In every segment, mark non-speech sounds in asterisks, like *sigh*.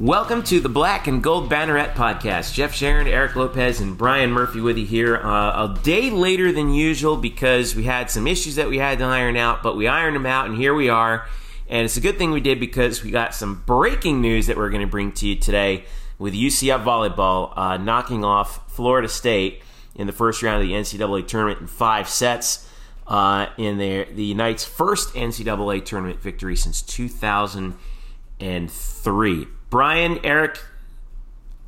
Welcome to the Black and Gold Banneret podcast. Jeff Sharon, Eric Lopez, and Brian Murphy with you here. Uh, a day later than usual because we had some issues that we had to iron out, but we ironed them out, and here we are. And it's a good thing we did because we got some breaking news that we're going to bring to you today with UCF volleyball uh, knocking off Florida State in the first round of the NCAA tournament in five sets. Uh, in their, the Knights' first NCAA tournament victory since 2003. Brian, Eric,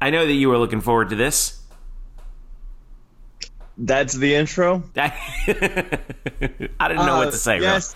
I know that you were looking forward to this. That's the intro. *laughs* I didn't know uh, what to say. Yes,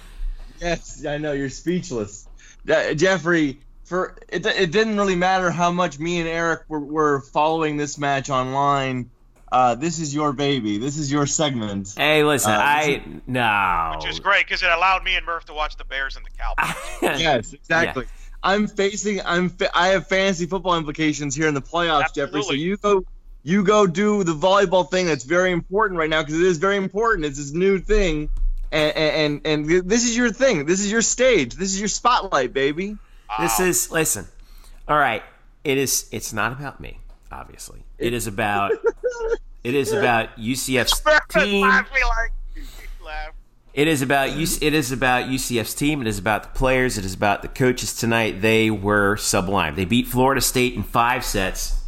bro. yes, I know you're speechless, uh, Jeffrey. For it, it didn't really matter how much me and Eric were, were following this match online. Uh, this is your baby. This is your segment. Hey, listen, uh, I no, which is great because it allowed me and Murph to watch the Bears and the Cowboys. *laughs* *laughs* yes, exactly. Yeah. I'm facing. I'm. I have fantasy football implications here in the playoffs, Absolutely. Jeffrey. So you go. You go do the volleyball thing. That's very important right now because it is very important. It's this new thing, and, and and this is your thing. This is your stage. This is your spotlight, baby. Wow. This is listen. All right. It is. It's not about me. Obviously, it is about. *laughs* it is about UCF's team. *laughs* It is about it is about UCF's team. It is about the players. It is about the coaches tonight. They were sublime. They beat Florida State in five sets.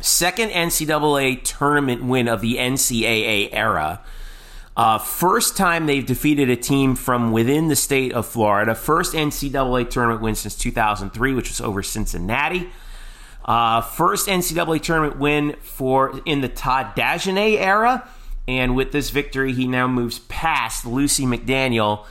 Second NCAA tournament win of the NCAA era. Uh, first time they've defeated a team from within the state of Florida. First NCAA tournament win since 2003, which was over Cincinnati. Uh, first NCAA tournament win for in the Todd Dagenais era. And with this victory, he now moves past Lucy McDaniel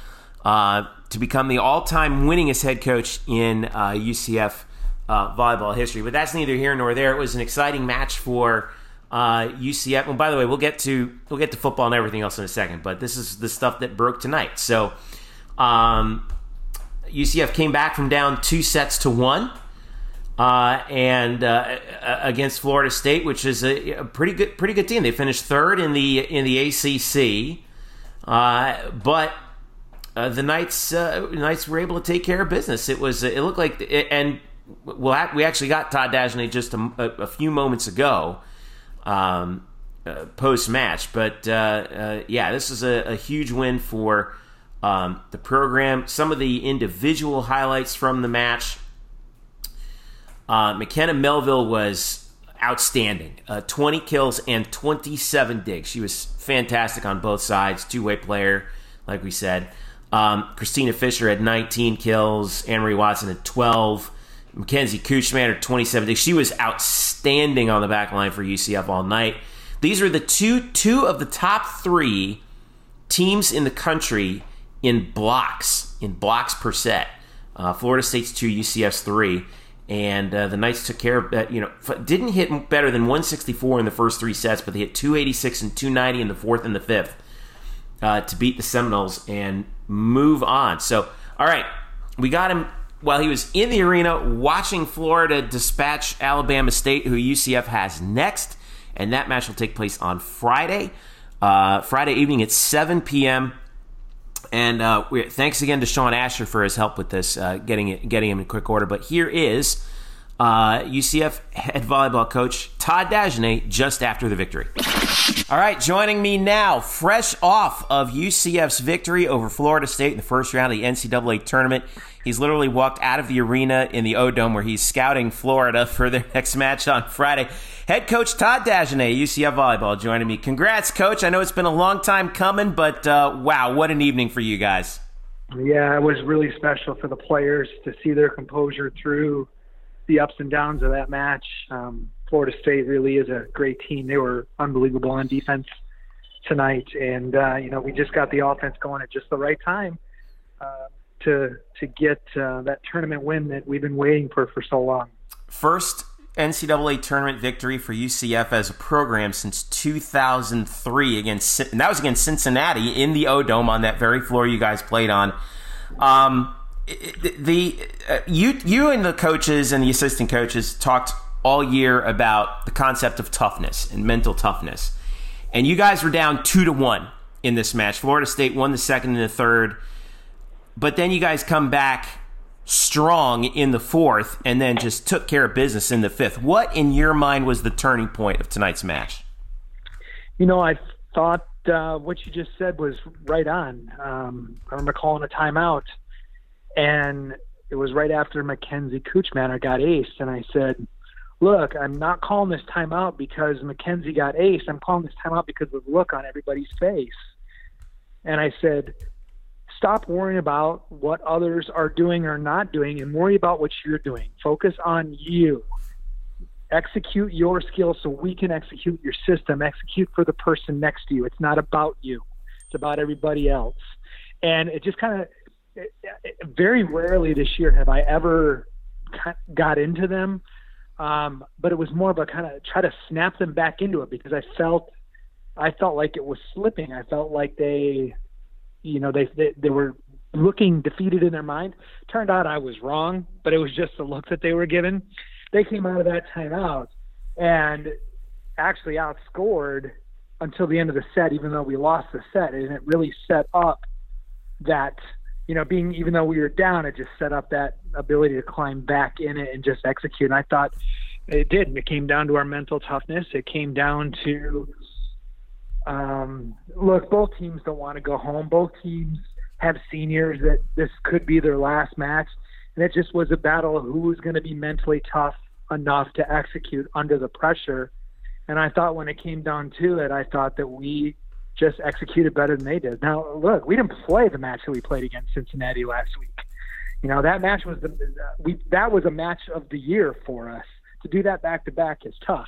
uh, to become the all time winningest head coach in uh, UCF uh, volleyball history. But that's neither here nor there. It was an exciting match for. UCF. Uh, and by the way, we'll get to we'll get to football and everything else in a second. But this is the stuff that broke tonight. So, um, UCF came back from down two sets to one uh, and uh, against Florida State, which is a, a, pretty good pretty good team. They finished third in the in the ACC, uh, but uh, the Knights uh, Knights were able to take care of business. It was it looked like and well, we actually got Todd Dagenais just a, a, few moments ago. Um, uh, post match, but yeah, this is a, a huge win for um, the program. Some of the individual highlights from the match uh, McKenna Melville was outstanding. Uh, 20 kills and 27 digs. She was fantastic on both sides. Two way player, like we said. Um, Christina Fisher had 19 kills. Anne Marie Watson had 12. Mackenzie Kuchmaner had 27 digs. She was outstanding on the back line for UCF all night. These are the two two of the top three teams in the country in blocks in blocks per set. Uh, Florida State's two, UCF's three and uh, the Knights took care of that. You know, didn't hit better than 164 in the first three sets, but they hit 286 and 290 in the fourth and the fifth uh, to beat the Seminoles and move on. So, all right, we got him while he was in the arena watching Florida dispatch Alabama State, who UCF has next, and that match will take place on Friday, uh, Friday evening at 7 p.m. And uh, thanks again to Sean Asher for his help with this, uh, getting it, getting him in quick order. But here is uh, UCF head volleyball coach Todd Dagenais just after the victory. All right, joining me now, fresh off of UCF's victory over Florida State in the first round of the NCAA tournament. He's literally walked out of the arena in the O Dome where he's scouting Florida for their *laughs* next match on Friday. Head coach Todd Dagenais, UCF Volleyball, joining me. Congrats, coach. I know it's been a long time coming, but uh, wow, what an evening for you guys. Yeah, it was really special for the players to see their composure through the ups and downs of that match. Um, Florida State really is a great team. They were unbelievable on defense tonight, and uh, you know we just got the offense going at just the right time. Uh, to to get uh, that tournament win that we've been waiting for for so long. First NCAA tournament victory for UCF as a program since 2003 against and that was against Cincinnati in the O Dome on that very floor you guys played on. Um, the uh, you you and the coaches and the assistant coaches talked all year about the concept of toughness and mental toughness, and you guys were down two to one in this match. Florida State won the second and the third. But then you guys come back strong in the fourth and then just took care of business in the fifth. What, in your mind, was the turning point of tonight's match? You know, I thought uh, what you just said was right on. Um, I remember calling a timeout, and it was right after Mackenzie Kuchmaner got aced, and I said, "Look, I'm not calling this timeout because Mackenzie got aced. I'm calling this timeout because of the look on everybody's face." And I said, stop worrying about what others are doing or not doing and worry about what you're doing. Focus on you. Execute your skills so we can execute your system. Execute for the person next to you. It's not about you, it's about everybody else. And it just kind of, very rarely this year have I ever got into them. Um, but it was more of a kind of try to snap them back into it because I felt, I felt like it was slipping. I felt like they, you know, they, they, they were looking defeated in their mind. Turned out I was wrong, but it was just the look that they were given. They came out of that timeout and actually outscored until the end of the set, even though we lost the set, and it really set up that you know, being even though we were down, it just set up that ability to climb back in it and just execute. And I thought it did. It came down to our mental toughness. It came down to um, look, both teams don't want to go home. Both teams have seniors that this could be their last match, and it just was a battle of who was going to be mentally tough enough to execute under the pressure. And I thought when it came down to it, I thought that we just executed better than they did. Now, look, we didn't play the match that we played against Cincinnati last week. You know that match was the we that was a match of the year for us. To do that back to back is tough,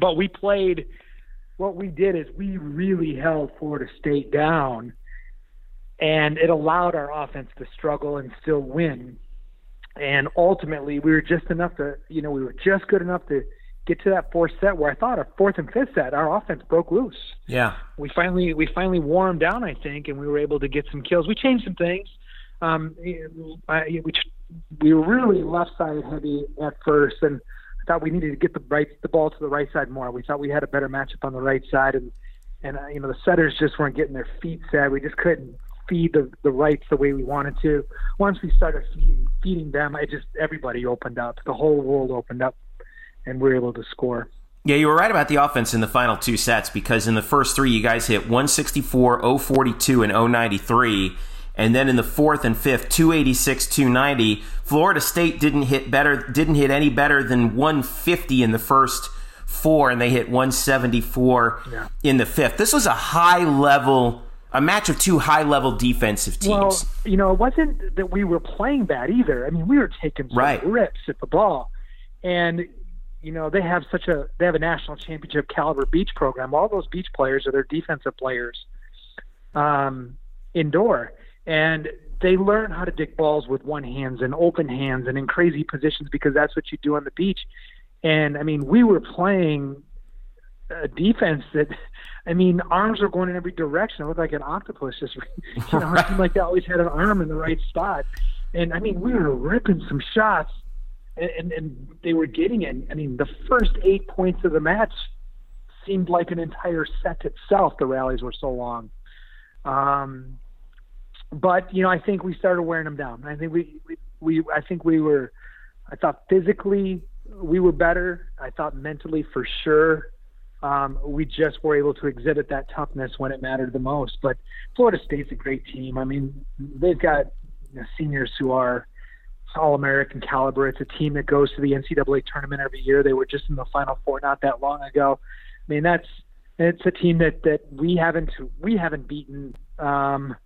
but we played what we did is we really held Florida State down, and it allowed our offense to struggle and still win. And ultimately, we were just enough to, you know, we were just good enough to get to that fourth set where I thought our fourth and fifth set, our offense broke loose. Yeah, we finally we finally wore them down, I think, and we were able to get some kills. We changed some things. Um, I, we we were really left side heavy at first, and thought we needed to get the right the ball to the right side more. We thought we had a better matchup on the right side, and and uh, you know the setters just weren't getting their feet set. We just couldn't feed the the rights the way we wanted to. Once we started feeding, feeding them, it just everybody opened up. The whole world opened up, and we were able to score. Yeah, you were right about the offense in the final two sets because in the first three, you guys hit 164, 042, and 093 and then in the fourth and fifth 286 290 florida state didn't hit better didn't hit any better than 150 in the first four and they hit 174 yeah. in the fifth. This was a high level a match of two high level defensive teams. Well you know it wasn't that we were playing bad either. I mean we were taking right. rips at the ball. And you know they have such a they have a national championship caliber beach program. All those beach players are their defensive players um, indoor and they learn how to dig balls with one hands and open hands and in crazy positions because that's what you do on the beach. And I mean, we were playing a defense that, I mean, arms are going in every direction. It looked like an octopus. Just *laughs* you know, it seemed like they always had an arm in the right spot. And I mean, we were ripping some shots, and, and, and they were getting it. I mean, the first eight points of the match seemed like an entire set itself. The rallies were so long. Um, but you know, I think we started wearing them down. I think we, we, we I think we were, I thought physically we were better. I thought mentally for sure. Um, we just were able to exhibit that toughness when it mattered the most. But Florida State's a great team. I mean, they've got you know, seniors who are all American caliber. It's a team that goes to the NCAA tournament every year. They were just in the Final Four not that long ago. I mean, that's it's a team that that we haven't we haven't beaten. Um,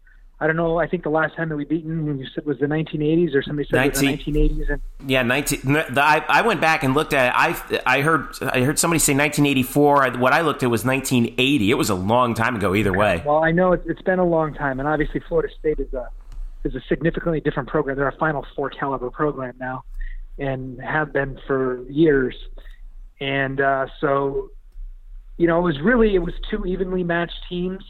I don't know. I think the last time that we beaten you said was the 1980s, or somebody said 19, it was the 1980s. And yeah, 19. The, I, I went back and looked at it. I I heard I heard somebody say 1984. What I looked at was 1980. It was a long time ago. Either way. Well, I know it's, it's been a long time, and obviously Florida State is a is a significantly different program. They're a Final Four caliber program now, and have been for years. And uh, so, you know, it was really it was two evenly matched teams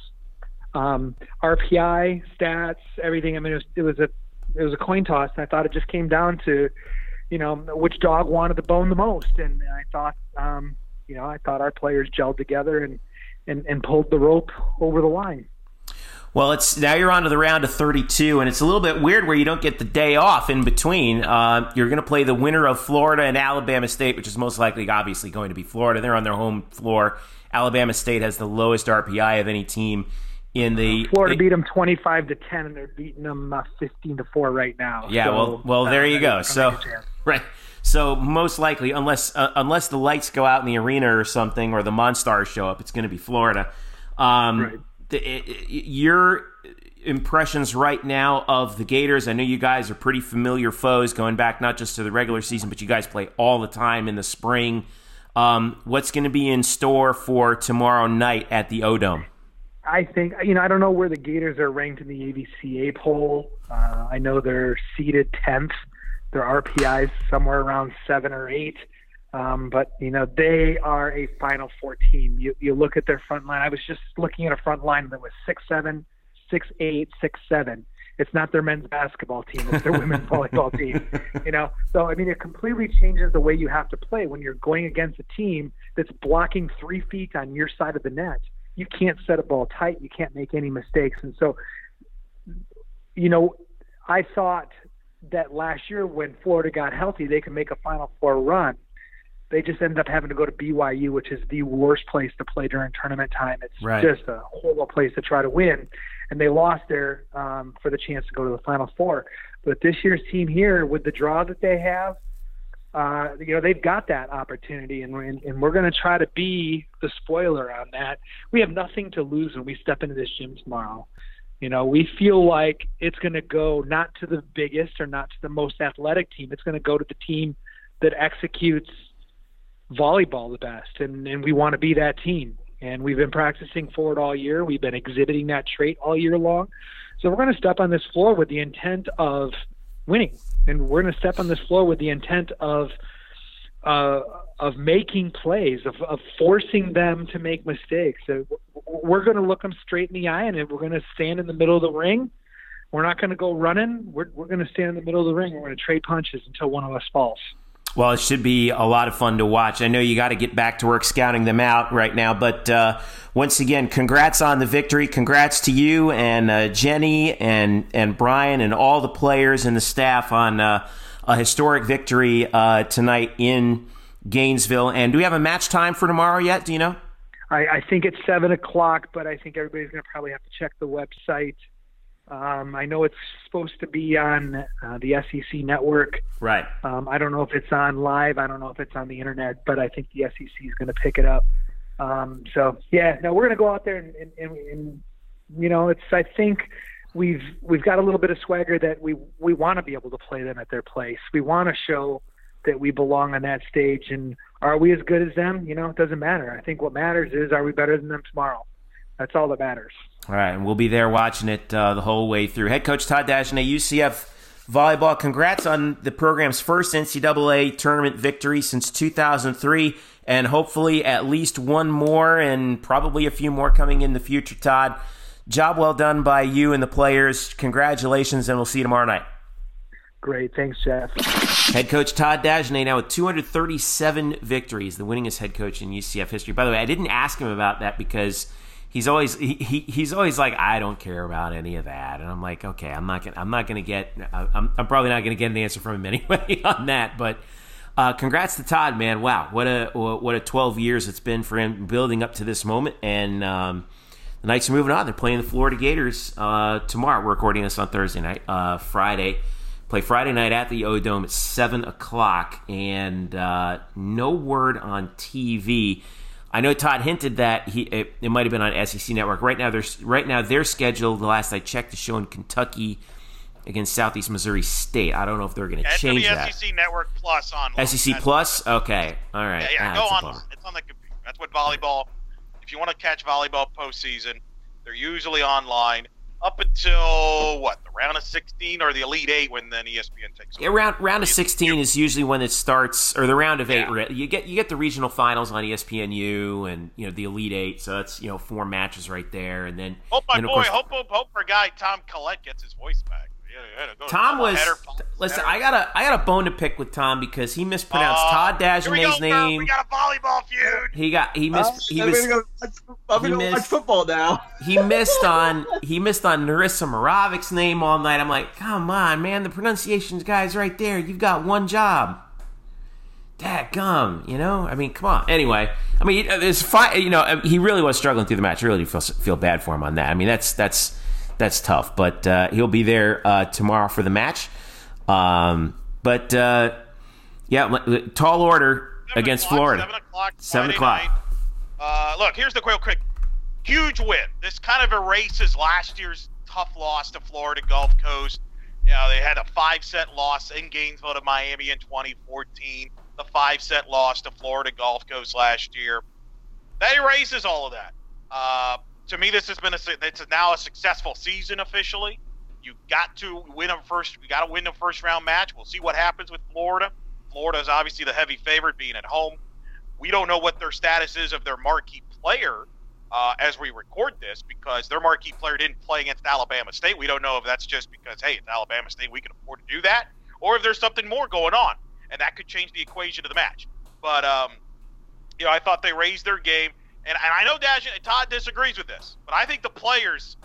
um, RPI stats, everything. I mean, it was, it was a it was a coin toss. And I thought it just came down to, you know, which dog wanted the bone the most. And I thought, um, you know, I thought our players gelled together and, and, and pulled the rope over the line. Well, it's now you're on to the round of 32, and it's a little bit weird where you don't get the day off in between. Uh, you're going to play the winner of Florida and Alabama State, which is most likely, obviously, going to be Florida. They're on their home floor. Alabama State has the lowest RPI of any team in the. Florida beat them 25 to 10, and they're beating them uh, 15 to four right now. Yeah, so, well, well, there you go. So, *laughs* right. So most likely, unless uh, unless the lights go out in the arena or something, or the Monstars show up, it's going to be Florida. Um, right the, your impressions right now of the Gators? I know you guys are pretty familiar foes going back not just to the regular season, but you guys play all the time in the spring. Um, what's going to be in store for tomorrow night at the O Dome? I think you know I don't know where the Gators are ranked in the AVCA poll. Uh, I know they're seeded tenth. Their RPI is somewhere around seven or eight. Um, but you know they are a Final Four team. You you look at their front line. I was just looking at a front line that was six seven, six eight, six seven. It's not their men's basketball team. It's their women's *laughs* volleyball team. You know, so I mean, it completely changes the way you have to play when you're going against a team that's blocking three feet on your side of the net. You can't set a ball tight. You can't make any mistakes. And so, you know, I thought that last year when Florida got healthy, they could make a Final Four run they just ended up having to go to BYU, which is the worst place to play during tournament time. It's right. just a horrible place to try to win, and they lost there um, for the chance to go to the Final Four. But this year's team here, with the draw that they have, uh, you know they've got that opportunity, and, and, and we're going to try to be the spoiler on that. We have nothing to lose when we step into this gym tomorrow. You know, we feel like it's going to go not to the biggest or not to the most athletic team. It's going to go to the team that executes volleyball the best, and, and we want to be that team. And we've been practicing for it all year. We've been exhibiting that trait all year long. So we're going to step on this floor with the intent of winning, and we're going to step on this floor with the intent of uh, of making plays, of, of forcing them to make mistakes. So we're going to look them straight in the eye, and we're going to stand in the middle of the ring. We're not going to go running. We're, we're going to stand in the middle of the ring. We're going to trade punches until one of us falls. Well, it should be a lot of fun to watch. I know you got to get back to work scouting them out right now, but uh, once again, congrats on the victory. Congrats to you and uh, Jenny and and Brian and all the players and the staff on uh, a historic victory uh, tonight in Gainesville. And do we have a match time for tomorrow yet? Do you know? I, I think it's seven o'clock, but I think everybody's going to probably have to check the website um, I know it's supposed to be on uh, the SEC network. Right. Um, I don't know if it's on live. I don't know if it's on the internet, but I think the SEC is going to pick it up. Um, so yeah, no, we're going to go out there and, and, and, and, you know, it's. I think we've we've got a little bit of swagger that we we want to be able to play them at their place. We want to show that we belong on that stage. And are we as good as them? You know, it doesn't matter. I think what matters is are we better than them tomorrow? That's all that matters. All right, and we'll be there watching it uh, the whole way through. Head coach Todd Dagenais, UCF volleyball. Congrats on the program's first NCAA tournament victory since 2003, and hopefully at least one more, and probably a few more coming in the future. Todd, job well done by you and the players. Congratulations, and we'll see you tomorrow night. Great, thanks, Jeff. Head coach Todd Dagenais now with 237 victories, the winningest head coach in UCF history. By the way, I didn't ask him about that because he's always he, he, he's always like I don't care about any of that, and I'm like okay, I'm not gonna I'm not gonna get I'm, I'm probably not gonna get an answer from him *laughs* anyway on that, but. Uh, congrats to Todd, man! Wow, what a what a 12 years it's been for him building up to this moment, and um, the Knights are moving on. They're playing the Florida Gators uh, tomorrow. We're recording this on Thursday night. Uh, Friday, play Friday night at the O Dome at seven o'clock, and uh, no word on TV. I know Todd hinted that he it, it might have been on SEC Network. Right now, there's right now their schedule. The last I checked is showing Kentucky against Southeast Missouri State. I don't know if they're going to change that. SEC Network Plus on SEC Plus. Okay, all right. Yeah, yeah. Ah, go on. It's on the computer. That's what volleyball. If you want to catch volleyball postseason, they're usually online up until what the round of 16 or the elite eight when then espn takes over. Yeah, round round of 16 is usually when it starts or the round of eight yeah. you get you get the regional finals on espnu and you know the elite eight so that's you know four matches right there and then hope my then, boy course, hope hope hope our guy tom collette gets his voice back Tom was. Listen, I got a I got a bone to pick with Tom because he mispronounced uh, Todd Dagenet's name. We got a volleyball feud. He got he missed. Uh, he I'm was. Gonna go, I'm gonna missed, watch football now. he missed on *laughs* he missed on Narissa Moravic's name all night. I'm like, come on, man, the pronunciations guy's right there. You've got one job. Dad gum, you know. I mean, come on. Anyway, I mean, it's fine. You know, he really was struggling through the match. I really feel feel bad for him on that. I mean, that's that's that's tough. But uh, he'll be there uh, tomorrow for the match. Um, but uh, yeah, tall order seven against Florida. Seven o'clock. Seven o'clock. Uh, look, here's the real quick. Huge win. This kind of erases last year's tough loss to Florida Gulf Coast. You know, they had a five set loss in Gainesville to Miami in 2014. The five set loss to Florida Gulf Coast last year. That erases all of that. To me, this has been a it's now a successful season officially. You got to win a first. You got to win the first round match. We'll see what happens with Florida. Florida is obviously the heavy favorite, being at home. We don't know what their status is of their marquee player uh, as we record this because their marquee player didn't play against Alabama State. We don't know if that's just because hey, it's Alabama State, we can afford to do that, or if there's something more going on, and that could change the equation of the match. But um, you know, I thought they raised their game and, and I know Dash Todd disagrees with this, but I think the players,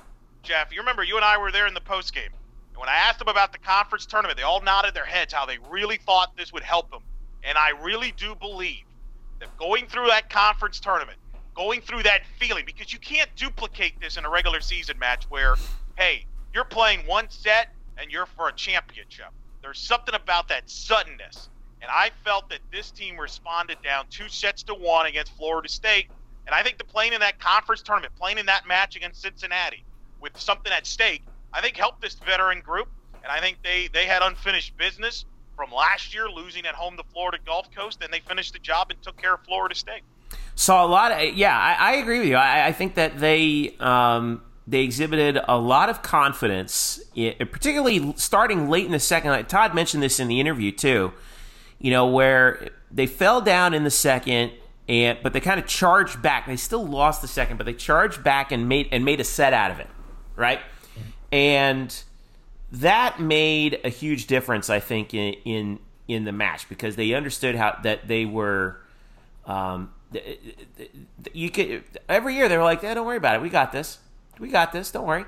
Jeff, you remember you and I were there in the post game. And when I asked them about the conference tournament, they all nodded their heads how they really thought this would help them. And I really do believe that going through that conference tournament, going through that feeling, because you can't duplicate this in a regular season match where, hey, you're playing one set and you're for a championship. There's something about that suddenness. And I felt that this team responded down two sets to one against Florida State and I think the playing in that conference tournament, playing in that match against Cincinnati with something at stake, I think helped this veteran group. And I think they, they had unfinished business from last year, losing at home to Florida Gulf Coast, and they finished the job and took care of Florida State. Saw a lot of, yeah, I, I agree with you. I, I think that they, um, they exhibited a lot of confidence, particularly starting late in the second. Todd mentioned this in the interview too. You know where they fell down in the second, and but they kind of charged back. They still lost the second, but they charged back and made and made a set out of it, right? And that made a huge difference, I think, in in, in the match because they understood how that they were. Um, you could every year they were like, "Yeah, don't worry about it. We got this. We got this. Don't worry."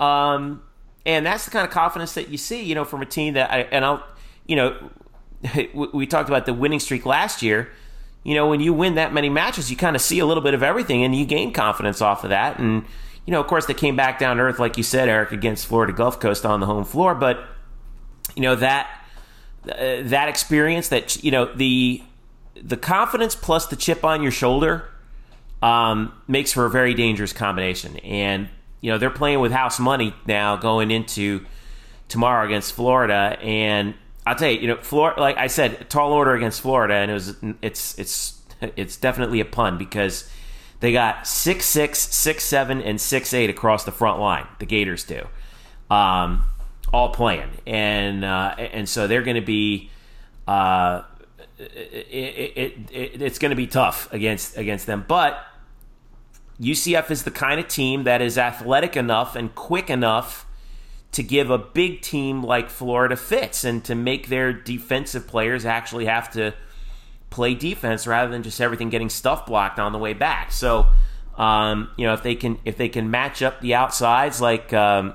Um, and that's the kind of confidence that you see, you know, from a team that I and I'll, you know, *laughs* we talked about the winning streak last year you know, when you win that many matches, you kind of see a little bit of everything and you gain confidence off of that. And, you know, of course, they came back down to earth, like you said, Eric, against Florida Gulf Coast on the home floor. But, you know, that. Uh, that experience that you know the the confidence plus the chip on your shoulder um, makes for a very dangerous combination and you know they're playing with house money now going into tomorrow against Florida and I'll tell you, you know, Florida. Like I said, tall order against Florida, and it was it's it's it's definitely a pun because they got six six, six seven, and six eight across the front line. The Gators do, um, all playing, and uh, and so they're going to be. Uh, it, it, it, it's going to be tough against against them, but UCF is the kind of team that is athletic enough and quick enough to give a big team like Florida fits and to make their defensive players actually have to play defense rather than just everything getting stuff blocked on the way back. So, um, you know, if they can if they can match up the outsides like um,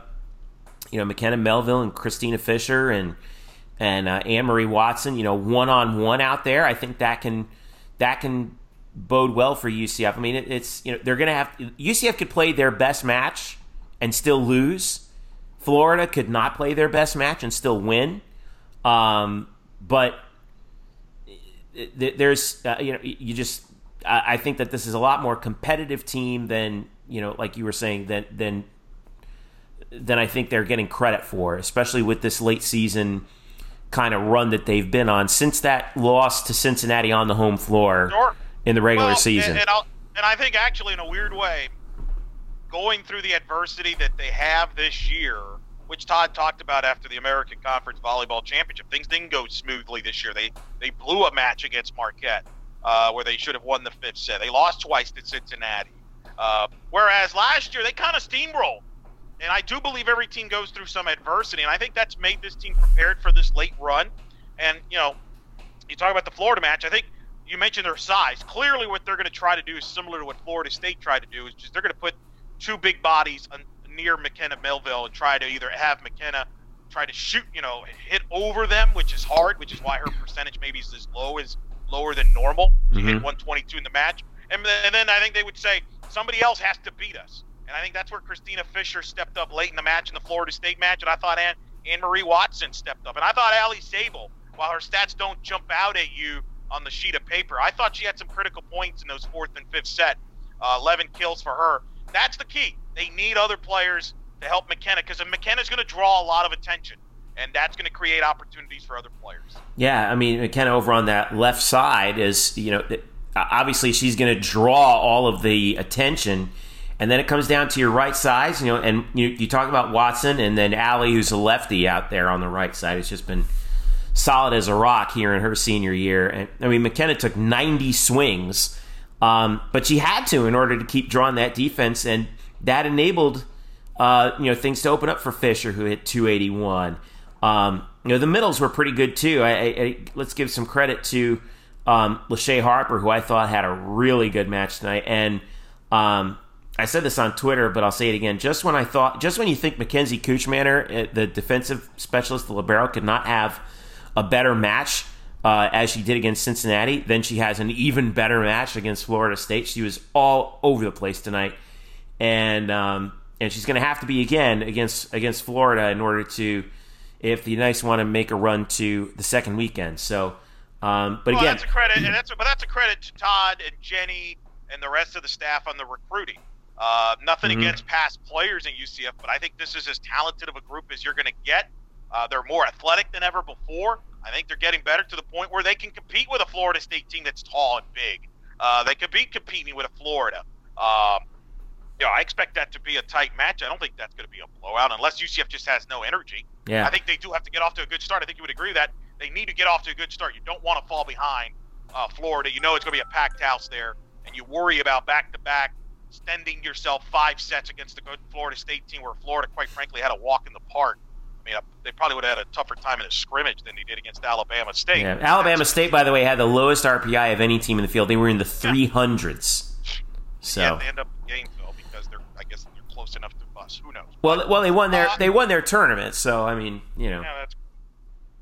you know McKenna Melville and Christina Fisher and and uh, Anne Marie Watson, you know, one on one out there, I think that can that can bode well for UCF. I mean, it, it's you know they're going to have UCF could play their best match and still lose Florida could not play their best match and still win. Um, but there's, uh, you know, you just, I think that this is a lot more competitive team than, you know, like you were saying, than, than, than I think they're getting credit for, especially with this late season kind of run that they've been on since that loss to Cincinnati on the home floor sure. in the regular well, season. And, and, and I think actually, in a weird way, going through the adversity that they have this year, which Todd talked about after the American Conference Volleyball Championship. Things didn't go smoothly this year. They they blew a match against Marquette uh, where they should have won the fifth set. They lost twice to Cincinnati. Uh, whereas last year they kind of steamrolled and I do believe every team goes through some adversity, and I think that's made this team prepared for this late run. And you know, you talk about the Florida match. I think you mentioned their size. Clearly, what they're going to try to do is similar to what Florida State tried to do. Is just they're going to put two big bodies near McKenna Melville and try to either have McKenna try to shoot, you know, hit over them, which is hard, which is why her percentage maybe is as low as lower than normal. She mm-hmm. hit 122 in the match, and, and then I think they would say somebody else has to beat us. And I think that's where Christina Fisher stepped up late in the match in the Florida State match. And I thought Anne, Anne Marie Watson stepped up. And I thought Ali Sable, while her stats don't jump out at you on the sheet of paper, I thought she had some critical points in those fourth and fifth set. Uh, 11 kills for her. That's the key. They need other players to help McKenna because McKenna's going to draw a lot of attention. And that's going to create opportunities for other players. Yeah, I mean, McKenna over on that left side is, you know, obviously she's going to draw all of the attention and then it comes down to your right sides, you know, and you, you talk about Watson and then Allie, who's a lefty out there on the right side. It's just been solid as a rock here in her senior year. And I mean, McKenna took 90 swings, um, but she had to in order to keep drawing that defense, and that enabled uh, you know things to open up for Fisher, who hit 281. Um, you know, the middles were pretty good too. I, I, let's give some credit to um, Lachey Harper, who I thought had a really good match tonight, and um, I said this on Twitter, but I'll say it again. Just when I thought, just when you think Mackenzie Kuchmaner, eh, the defensive specialist, the libero, could not have a better match uh, as she did against Cincinnati, then she has an even better match against Florida State. She was all over the place tonight, and um, and she's going to have to be again against against Florida in order to, if the Knights want to make a run to the second weekend. So, um, but well, again, that's a credit, and that's a, but that's a credit to Todd and Jenny and the rest of the staff on the recruiting. Uh, nothing mm-hmm. against past players in UCF, but I think this is as talented of a group as you're going to get. Uh, they're more athletic than ever before. I think they're getting better to the point where they can compete with a Florida State team that's tall and big. Uh, they could be competing with a Florida. Um, you know, I expect that to be a tight match. I don't think that's going to be a blowout unless UCF just has no energy. Yeah. I think they do have to get off to a good start. I think you would agree that they need to get off to a good start. You don't want to fall behind uh, Florida. You know it's going to be a packed house there, and you worry about back-to-back extending yourself five sets against a good Florida State team where Florida, quite frankly, had a walk in the park. I mean, they probably would have had a tougher time in a scrimmage than they did against Alabama State. Yeah. Alabama State, by the way, had the lowest RPI of any team in the field. They were in the 300s. So yeah, they end up Gainesville because they're, I guess, they're close enough to us. Who knows? Well, well, they won their uh, they won their tournament. So I mean, you know. Yeah, that's.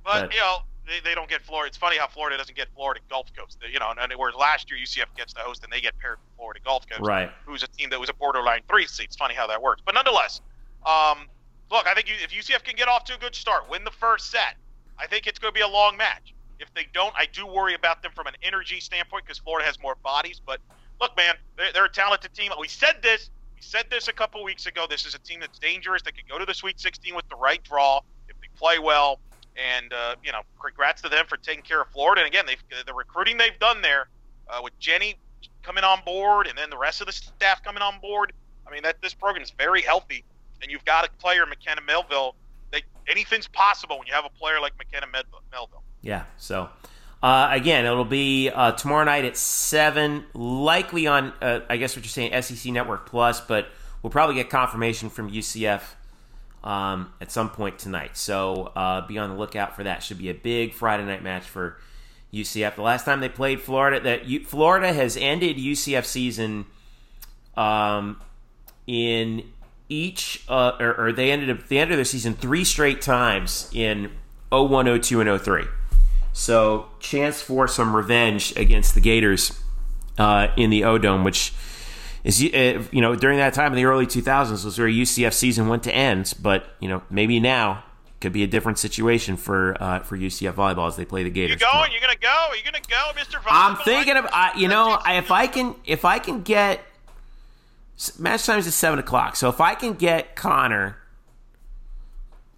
But, but you know, they, they don't get Florida. It's funny how Florida doesn't get Florida Gulf Coast. You know, and whereas last year UCF gets the host and they get paired with Florida Gulf Coast, right? Who's a team that was a borderline three seed. It's funny how that works, but nonetheless, um, look, I think if UCF can get off to a good start, win the first set, I think it's going to be a long match. If they don't, I do worry about them from an energy standpoint because Florida has more bodies. But look, man, they're, they're a talented team. We said this. We said this a couple weeks ago. This is a team that's dangerous. They could go to the Sweet 16 with the right draw if they play well. And uh, you know, congrats to them for taking care of Florida. And again, the recruiting they've done there uh, with Jenny coming on board, and then the rest of the staff coming on board. I mean, that this program is very healthy, and you've got a player, McKenna Melville. That anything's possible when you have a player like McKenna Melville. Yeah. So. Uh, again, it'll be uh, tomorrow night at seven, likely on uh, I guess what you're saying SEC Network Plus, but we'll probably get confirmation from UCF um, at some point tonight. So uh, be on the lookout for that. Should be a big Friday night match for UCF. The last time they played Florida, that Florida has ended UCF season um, in each, uh, or, or, they ended up, they ended their season three straight times in 01, 02, and 03. So chance for some revenge against the Gators uh, in the O Dome, which is uh, you know during that time in the early 2000s was where UCF season went to end. But you know maybe now could be a different situation for uh, for UCF volleyball as they play the Gators. You going? You're gonna go? Are you gonna go, Mister? I'm thinking of I, you know I, if I can if I can get match times at seven o'clock. So if I can get Connor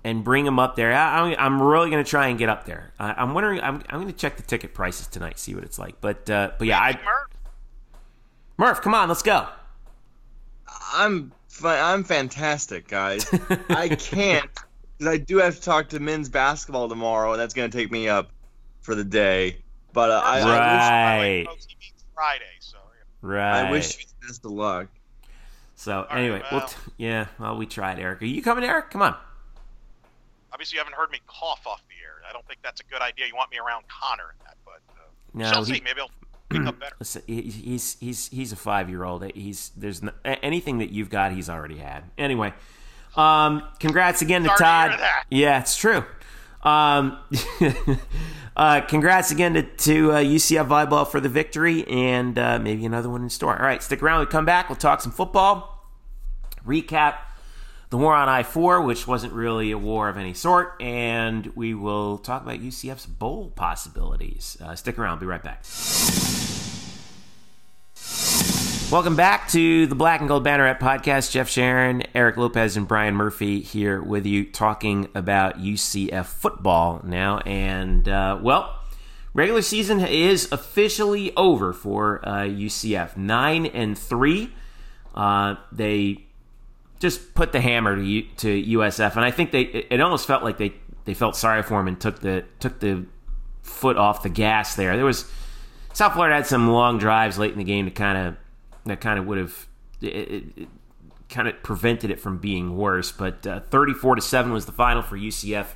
and bring him up there, I, am really going to try and get up there. I, am wondering. I'm, I'm going to check the ticket prices tonight, see what it's like. But uh, but yeah, I. Murph. Murph, come on, let's go. I'm I'm fantastic, guys. I can't *laughs* because I do have to talk to men's basketball tomorrow, and that's going to take me up for the day. But uh, I, right. I wish, Friday, so right. I wish you the best of luck. So All anyway, right, well. We'll t- yeah, well, we tried, Eric. Are you coming, Eric? Come on. Obviously, you haven't heard me cough off the air. I don't think that's a good idea. You want me around Connor in that, but uh, no, shall he, see. Maybe I'll *clears throat* pick up better. Listen, he's he's he's a five year old. He's there's no, anything that you've got, he's already had. Anyway, um, congrats again to Sorry Todd. To yeah, it's true. Um, *laughs* uh, congrats again to, to uh, UCF Volleyball for the victory and uh, maybe another one in store. All right, stick around. We'll come back. We'll talk some football, recap the war on I 4, which wasn't really a war of any sort, and we will talk about UCF's bowl possibilities. Uh, stick around. Be right back. Welcome back to the Black and Gold Banneret podcast. Jeff Sharon, Eric Lopez, and Brian Murphy here with you talking about UCF football now. And, uh, well, regular season is officially over for uh, UCF. 9 and 3. Uh, they just put the hammer to, to USF. And I think they it almost felt like they, they felt sorry for him and took the, took the foot off the gas there. There was. South Florida had some long drives late in the game to kind of that kind of would have it, it, it kind of prevented it from being worse. But uh, 34 to seven was the final for UCF.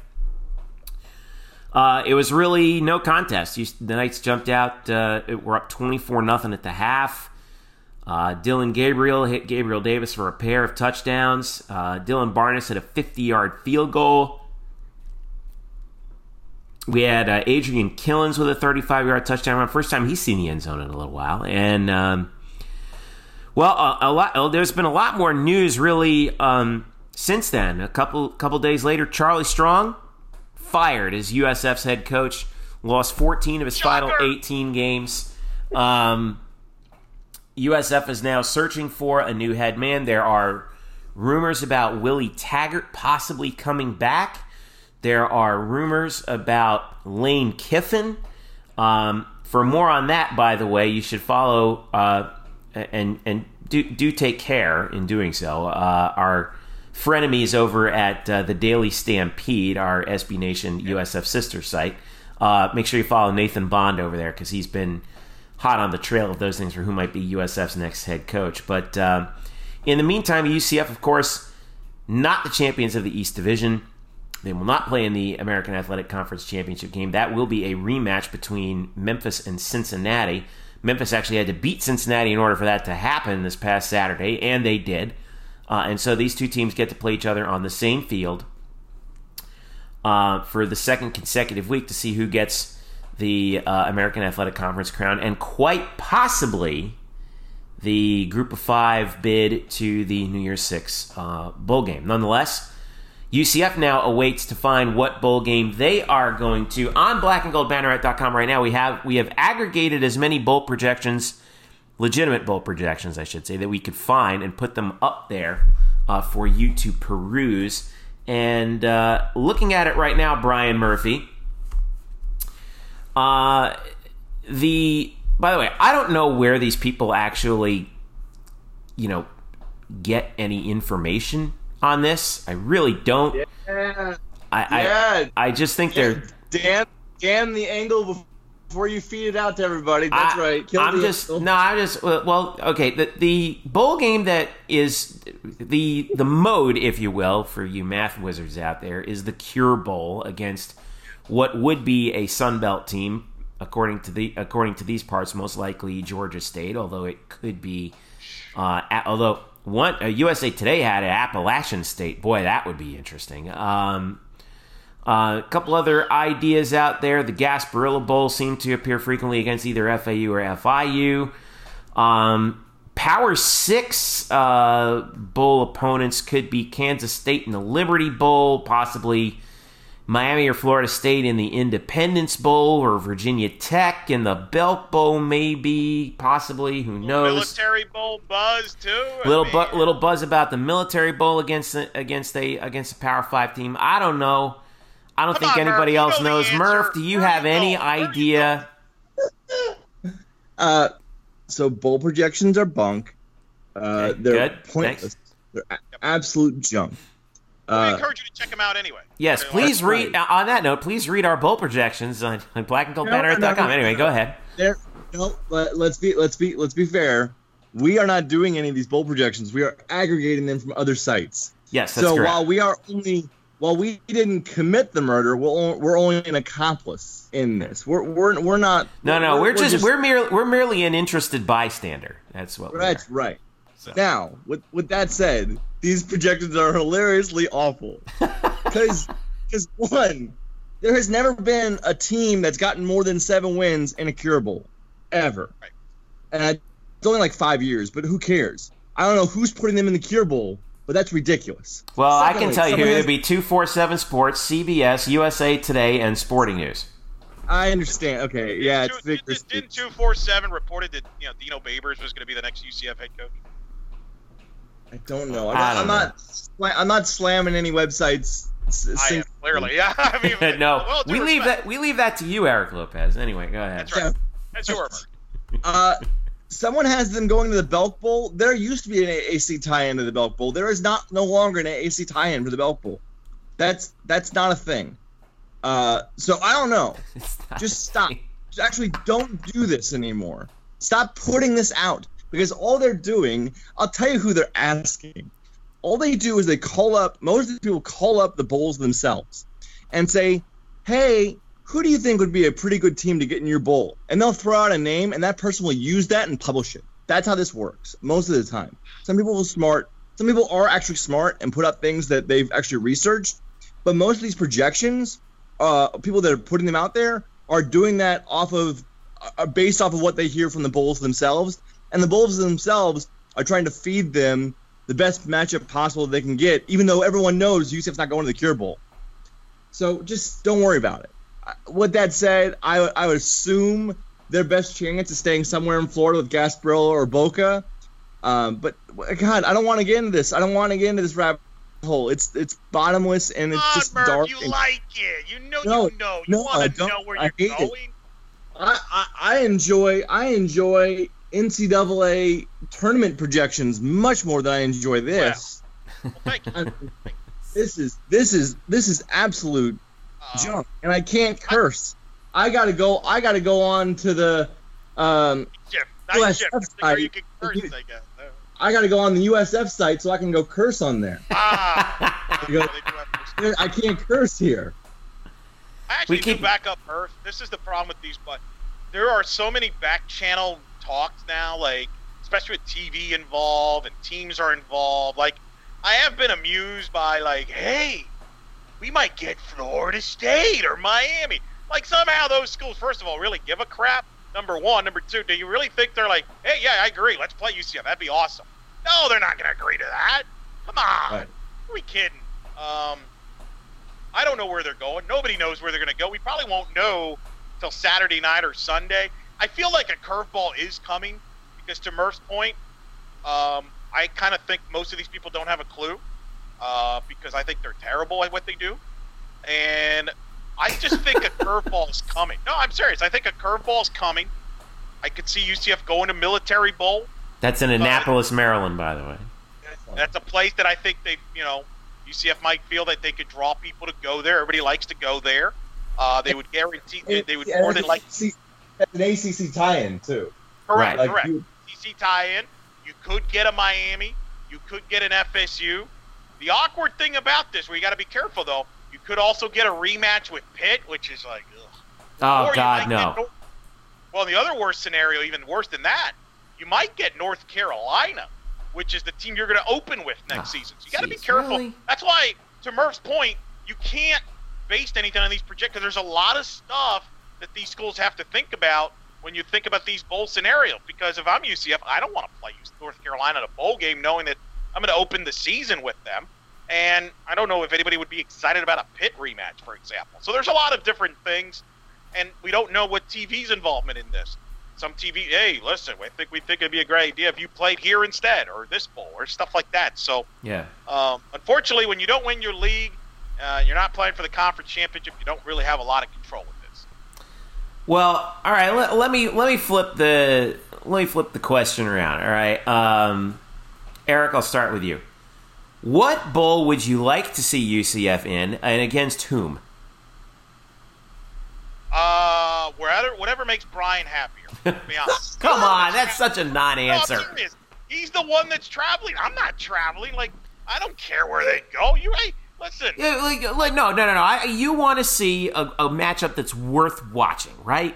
Uh, it was really no contest. the Knights jumped out. Uh, were up 24 nothing at the half. Uh, Dillon Gabriel hit Gabriel Davis for a pair of touchdowns. Uh, Dylan Barnes hit a 50 yard field goal. We had uh, Adrian Killins with a 35 yard touchdown run. First time he's seen the end zone in a little while. And um, well, a, a lot. Oh, there's been a lot more news really um, since then. A couple couple days later, Charlie Strong fired as USF's head coach. Lost 14 of his Shocker. final 18 games. Um, USF is now searching for a new head man. There are rumors about Willie Taggart possibly coming back. There are rumors about Lane Kiffin. Um, for more on that, by the way, you should follow uh, and and do do take care in doing so. Uh, our frenemies over at uh, the Daily Stampede, our SB Nation USF sister site. Uh, make sure you follow Nathan Bond over there because he's been hot on the trail of those things for who might be USF's next head coach. But uh, in the meantime, UCF, of course, not the champions of the East Division. They will not play in the American Athletic Conference Championship game. That will be a rematch between Memphis and Cincinnati. Memphis actually had to beat Cincinnati in order for that to happen this past Saturday, and they did. Uh, and so these two teams get to play each other on the same field uh, for the second consecutive week to see who gets the uh, American Athletic Conference crown and quite possibly the Group of Five bid to the New Year's Six uh, bowl game. Nonetheless, UCF now awaits to find what bowl game they are going to. On blackandgoldbanneret.com right now, we have we have aggregated as many bowl projections, legitimate bowl projections, I should say, that we could find and put them up there uh, for you to peruse. And uh, looking at it right now, Brian Murphy, uh, the by the way, I don't know where these people actually, you know, get any information on this. I really don't. Yeah. I, yeah. I, I just think they're damn damn the angle before you feed it out to everybody. That's I, right. Kill I'm just angle. no. I just well, okay. The the bowl game that is the the mode, if you will, for you math wizards out there, is the Cure Bowl against what would be a Sun Belt team, according to the according to these parts, most likely Georgia State, although it could be. Uh, although one uh, USA Today had an Appalachian State. Boy, that would be interesting. Um, uh, a couple other ideas out there. The Gasparilla Bowl seemed to appear frequently against either FAU or FIU. Um, Power Six uh, Bowl opponents could be Kansas State in the Liberty Bowl, possibly Miami or Florida State in the Independence Bowl or Virginia Tech in the Belk Bowl, maybe, possibly. Who knows? Military Bowl buzz too. Little bu- little buzz about the Military Bowl against against a against a Power Five team. I don't know. I don't think on, anybody Murph, else you know knows. Murph, do you Where have you any idea? uh, so bowl projections are bunk. Uh, okay, they're good. pointless. Thanks. They're absolute junk. Uh, we encourage you to check them out anyway. Yes, please read. Right. On that note, please read our bowl projections on, on blackandgoldbanner.com. No, no, no, anyway, go ahead. There, no, let, us be let's be let's be fair. we are not doing any of these bowl projections. We are aggregating them from other sites. Yes, that's so correct. while we are only while we didn't commit the murder, we're only, we're only an accomplice in this. We're we're, we're not. no, no, we're, just, we're merely we're merely an interested bystander. That's what. we That's are. right. So. Now, with with that said, these projections are hilariously awful. *laughs* Because one, there has never been a team that's gotten more than seven wins in a cure bowl, ever. Right. And I, it's only like five years, but who cares? I don't know who's putting them in the cure bowl, but that's ridiculous. Well, I can tell you someone here it'd be two four seven Sports, CBS, USA Today, and Sporting News. I understand. Okay, yeah, it's Two- vigorous. didn't, didn't two four seven reported that you know Dino Babers was going to be the next UCF head coach? I don't know. I'm I not. don't I'm not, sla- I'm not slamming any websites. s- I am clearly, *laughs* yeah. I mean, *laughs* no, well, due we leave that we leave that to you, Eric Lopez. Anyway, go ahead. That's right. That's your word. *laughs* Uh, someone has them going to the Belk Bowl. There used to be an AC tie-in to the Belk Bowl. There is not no longer an AC tie-in for the Belk Bowl. That's that's not a thing. Uh, so I don't know. Just stop. Just actually don't do this anymore. Stop putting this out because all they're doing. I'll tell you who they're asking. All they do is they call up. Most of the people call up the bowls themselves and say, "Hey, who do you think would be a pretty good team to get in your bowl?" And they'll throw out a name, and that person will use that and publish it. That's how this works most of the time. Some people are smart. Some people are actually smart and put up things that they've actually researched. But most of these projections, uh, people that are putting them out there are doing that off of, uh, based off of what they hear from the Bulls themselves, and the Bulls themselves are trying to feed them the best matchup possible they can get, even though everyone knows UCF's not going to the Cure Bowl. So just don't worry about it. With that said, I, would- I would assume their best chance is staying somewhere in Florida with Gasparilla or Boca. Um, but God, I don't want to get into this. I don't want to get into this rabbit hole. It's it's bottomless and it's just dark. you and- like it. You know No, you know. You no, I want to know where I you're it. going. I, I, I enjoy I enjoy NCAA tournament projections much more than I enjoy this. Well, thank you. I- *laughs* this is this is this is absolute Uh, junk, and I can't curse. I gotta go. I gotta go on to the. Um, Jeff, Well, nice Jeff. that's you can curse, I guess. Uh, I gotta go on the USF site so I can go curse on there. Ah, go- they do have those- I can't curse here. I actually We keep- do back up Earth. This is the problem with these, but there are so many back channel talks now, like especially with TV involved and teams are involved. Like I have been amused by like, hey, we might get Florida State or Miami. Like somehow those schools, first of all, really give a crap. Number one, number two, do you really think they're like, hey, yeah, I agree, let's play UCF, that'd be awesome? No, they're not gonna agree to that. Come on, Right. are we kidding? Um, I don't know where they're going. Nobody knows where they're going to go. We probably won't know till Saturday night or Sunday. I feel like a curveball is coming because, to Murph's point, um, I kind of think most of these people don't have a clue uh, because I think they're terrible at what they do. And I just think a *laughs* curveball is coming. No, I'm serious. I think a curveball is coming. I could see UCF going to Military Bowl. That's in Annapolis, Maryland, by the way. That's a place that I think they, you know, UCF might feel that they could draw people to go there. Everybody likes to go there. Uh, they would guarantee they would more than like an ACC tie-in too. correct, Right. correct. you- TC tie-in. You could get a Miami. You could get an FSU. The awkward thing about this, where you got to be careful though, you could also get a rematch with Pitt, which is like, ugh. Oh Or God, no. get Nor- well, the other worst scenario, even worse than that, you might get North Carolina, which is the team you're going to open with next Ah, season. So you got to be careful. really? That's why, to Murph's point, you can't base anything on these projections because there's a lot of stuff that these schools have to think about when you think about these bowl scenarios. Because if I'm UCF, I don't want to play North Carolina in a bowl game knowing that I'm going to open the season with them. And I don't know if anybody would be excited about a Pitt rematch, for example. So there's a lot of different things, and we don't know what TV's involvement in this. Some TV, hey, listen, I think we think it'd be a great idea if you played here instead, or this bowl, or stuff like that. So, Yeah. um, unfortunately, when you don't win your league, uh, you're not playing for the conference championship. You don't really have a lot of control. Well, all right. Let, let me let me flip the let me flip the question around. All right, um, Eric, I'll start with you. What bowl would you like to see UCF in, and against whom? Uh, wherever, whatever makes Brian happier. To be honest. *laughs* Come on, that's such a No, I'm non-answer. serious. He's the one that's traveling. I'm not traveling. Like I don't care where they go. You hey, listen. Yeah, like, like no, no, no, no. I, you want to see a, a matchup that's worth watching, right?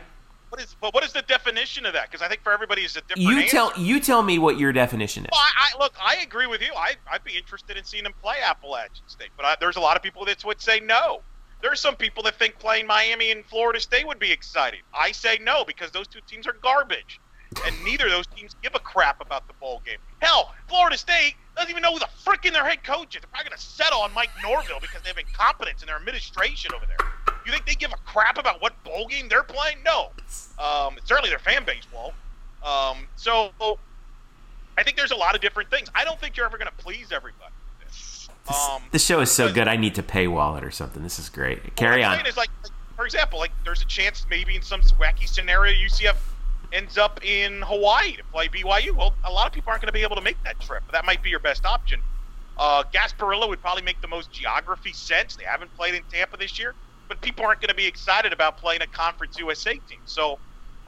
What is, but what is the definition of that? Because I think for everybody it's a different. You answer. tell you tell me what your definition is. Well, I, I, look, I agree with you. I, I'd be interested in seeing them play Appalachian State, but I, there's a lot of people that would say no. There are some people that think playing Miami and Florida State would be exciting. I say no because those two teams are garbage, and neither of those teams give a crap about the bowl game. Hell, Florida State doesn't even know who the frickin' their head coach is. They're probably going to settle on Mike Norvell because they have incompetence in their administration over there. You think they give a crap about what bowl game they're playing? No. Um, certainly their fan base won't. Um, so I think there's a lot of different things. I don't think you're ever going to please everybody. Um, this show is so good. I need to paywall it or something. This is great. Carry on. Is like, for example, like there's a chance maybe in some wacky scenario UCF ends up in Hawaii to play BYU. Well, a lot of people aren't going to be able to make that trip, but that might be your best option. Uh, Gasparilla would probably make the most geography sense. They haven't played in Tampa this year, but people aren't going to be excited about playing a Conference USA team. So,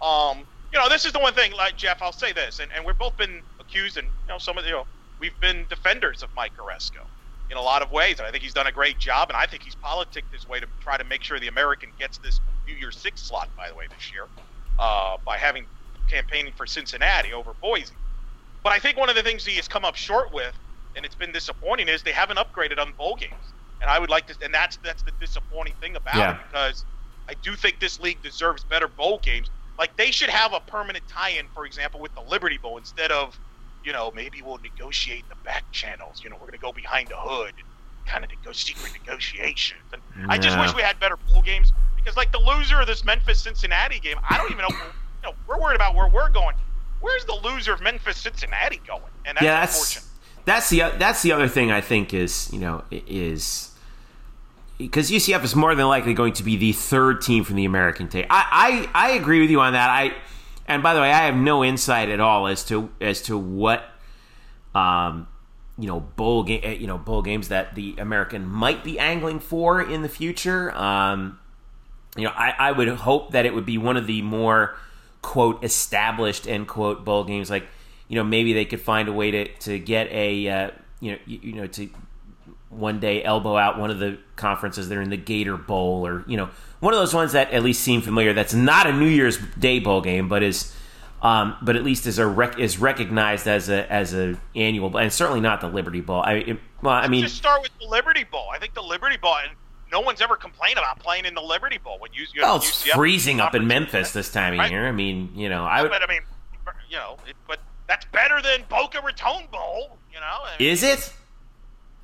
um, you know, this is the one thing, like Jeff, I'll say this, and, and we've both been accused, and you know, some of you know, we've been defenders of Mike Aresco in a lot of ways. And I think he's done a great job, and I think he's politicked his way to try to make sure the American gets this New Year's Six slot, by the way, this year, uh, by having campaigning for Cincinnati over Boise. But I think one of the things he has come up short with, and it's been disappointing, is they haven't upgraded on bowl games. And I would like to, and that's that's the disappointing thing about yeah. it because I do think this league deserves better bowl games. Like they should have a permanent tie-in, for example, with the Liberty Bowl instead of, you know, maybe we'll negotiate the back channels. You know, we're going to go behind the hood kind of go secret negotiations. And yeah. I just wish we had better bowl games because, like, the loser of this Memphis Cincinnati game, I don't even know. You know, we're worried about where we're going. Where's the loser of Memphis Cincinnati going? And that's yeah, that's, that's the that's the other thing I think is you know is because UCF is more than likely going to be the third team from the American tape. I, I I agree with you on that. I and by the way, I have no insight at all as to as to what um you know bowl game eh, you know bowl games that the American might be angling for in the future. Um, you know, I, I would hope that it would be one of the more quote established end quote bowl games like you know maybe they could find a way to to get a uh, you know you, you, know to one day elbow out one of the conferences that are in the Gator Bowl or you know one of those ones that at least seem familiar. That's not a New Year's Day bowl game, but is um, but at least is a rec- is recognized as a as a annual, and certainly not the Liberty Bowl. I it, well, I mean, just start with the Liberty Bowl. I think the Liberty Bowl, and no one's ever complained about playing in the Liberty Bowl when you. you well, it's UCF freezing up in Memphis this time of right? year. I mean, you know, I would. But I mean, you know, it, but that's better than Boca Raton Bowl. You know, I mean, is it?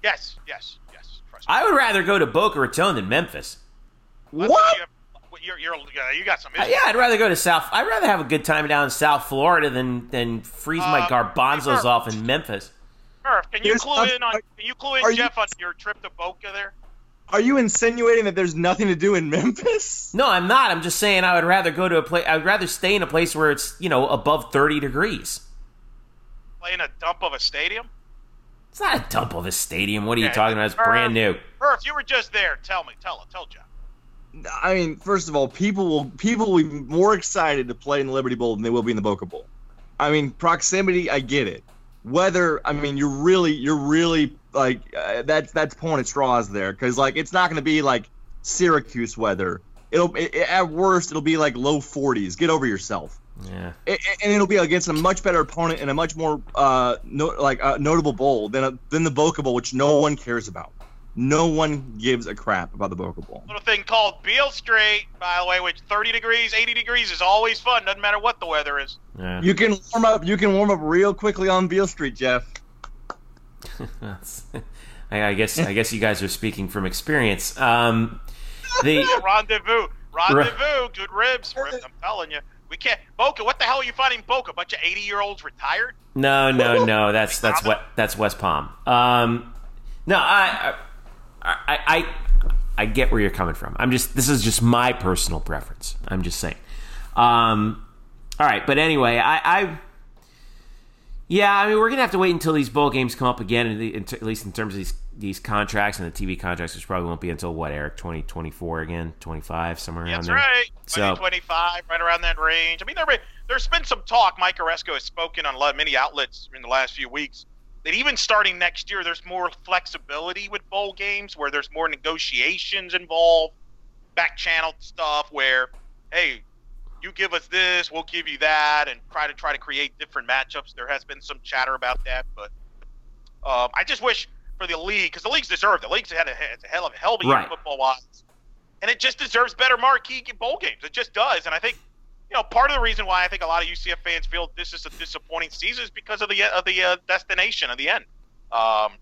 Yes, yes, yes. I would rather go to Boca Raton than Memphis. What? You're, you're, you got some. Uh, yeah, I'd rather go to South. I'd rather have a good time down in South Florida than than freeze uh, my garbanzos hey, off in Memphis. Murph, can you clue in on? Can you clue in, Jeff, you, on your trip to Boca there? Are you insinuating that there's nothing to do in Memphis? No, I'm not. I'm just saying I would rather go to a place. I'd rather stay in a place where it's you know above 30 degrees. Play in a dump of a stadium. It's not a dump of a stadium. What are you talking about? It's brand new. Murph, you were just there. Tell me. Tell Tell Jeff. I mean, first of all, people will people will be more excited to play in the Liberty Bowl than they will be in the Boca Bowl. I mean, proximity, I get it. Whether I mean, you're really you're really like uh, that's that's pulling at straws there because like it's not going to be like Syracuse weather. It'll it, at worst it'll be like low 40s. Get over yourself. Yeah. It, and it'll be against a much better opponent and a much more uh no, like uh, notable bowl than a, than the Boca Bowl, which no one cares about. No one gives a crap about the Boca Bowl. Little thing called Beale Street, by the way, which 30 degrees, 80 degrees is always fun. Doesn't matter what the weather is. Yeah. You can warm up. You can warm up real quickly on Beale Street, Jeff. *laughs* I guess. I guess you guys are speaking from experience. Um, the *laughs* rendezvous, rendezvous, good ribs. I'm telling you. We can't Boca. What the hell are you finding Boca? A bunch of eighty year olds retired? No, no, *laughs* no. That's that's what that's West Palm. Um, no, I, I, I, I get where you're coming from. I'm just this is just my personal preference. I'm just saying. Um, all right, but anyway, I, I yeah, I mean we're gonna have to wait until these bowl games come up again, at least in terms of these these contracts and the TV contracts, which probably won't be until what, Eric, twenty twenty four again, twenty five, somewhere yeah, around that's there. right. So- 2025, right around that range. I mean, there, there's been some talk. Mike Aresco has spoken on a lot of many outlets in the last few weeks that even starting next year, there's more flexibility with bowl games where there's more negotiations involved, back channel stuff where, hey, you give us this, we'll give you that, and try to try to create different matchups. There has been some chatter about that, but um, I just wish for the league because the league's deserved. The league's had a, a hell of a hell of a year Right. football wise, and it just deserves better marquee bowl games. It just does, and I think you know part of the reason why I think a lot of UCF fans feel this is a disappointing season is because of the of the uh, destination of the end. Um,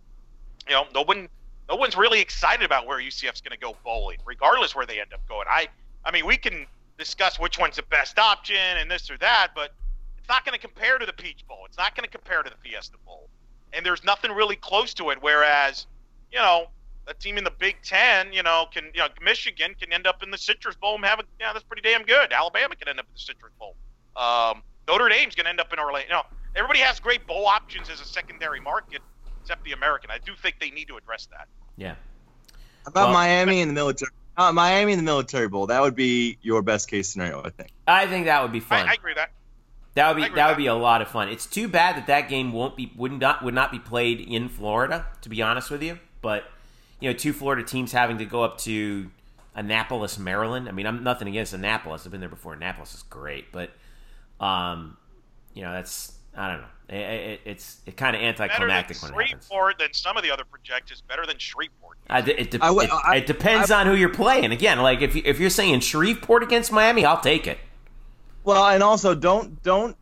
you know, no one no one's really excited about where UCF's going to go bowling, regardless where they end up going. I I mean, we can discuss which one's the best option and this or that, but it's not going to compare to the Peach Bowl. It's not going to compare to the Fiesta Bowl, and there's nothing really close to it. Whereas, you know, a team in the Big Ten, you know, can you know Michigan can end up in the Citrus Bowl and have a yeah, that's pretty damn good. Alabama can end up in the Citrus Bowl. Um, Notre Dame's going to end up in Orlando. You know, everybody has great bowl options as a secondary market, except the American. I do think they need to address that. Yeah. How about Well- Miami and the military? Uh, Miami in the military bowl. That would be your best case scenario, I think. I think that would be fun. I agree with that. That would be I that would be a lot of fun. It's too bad that that game won't be would not would not be played in Florida. To be honest with you, but you know, two Florida teams having to go up to Annapolis, Maryland. I mean, I'm nothing against Annapolis. I've been there before. Annapolis is great, but um, you know, that's I don't know. It, it, it's it kind of Better than anticlimactic when it happens. Shreveport than some of the other projections. Better than Shreveport. I, it, de- I would- it, I- it depends on who you're playing. Again, like if you, if you're saying Shreveport against Miami, I'll take it. Well, and also don't don't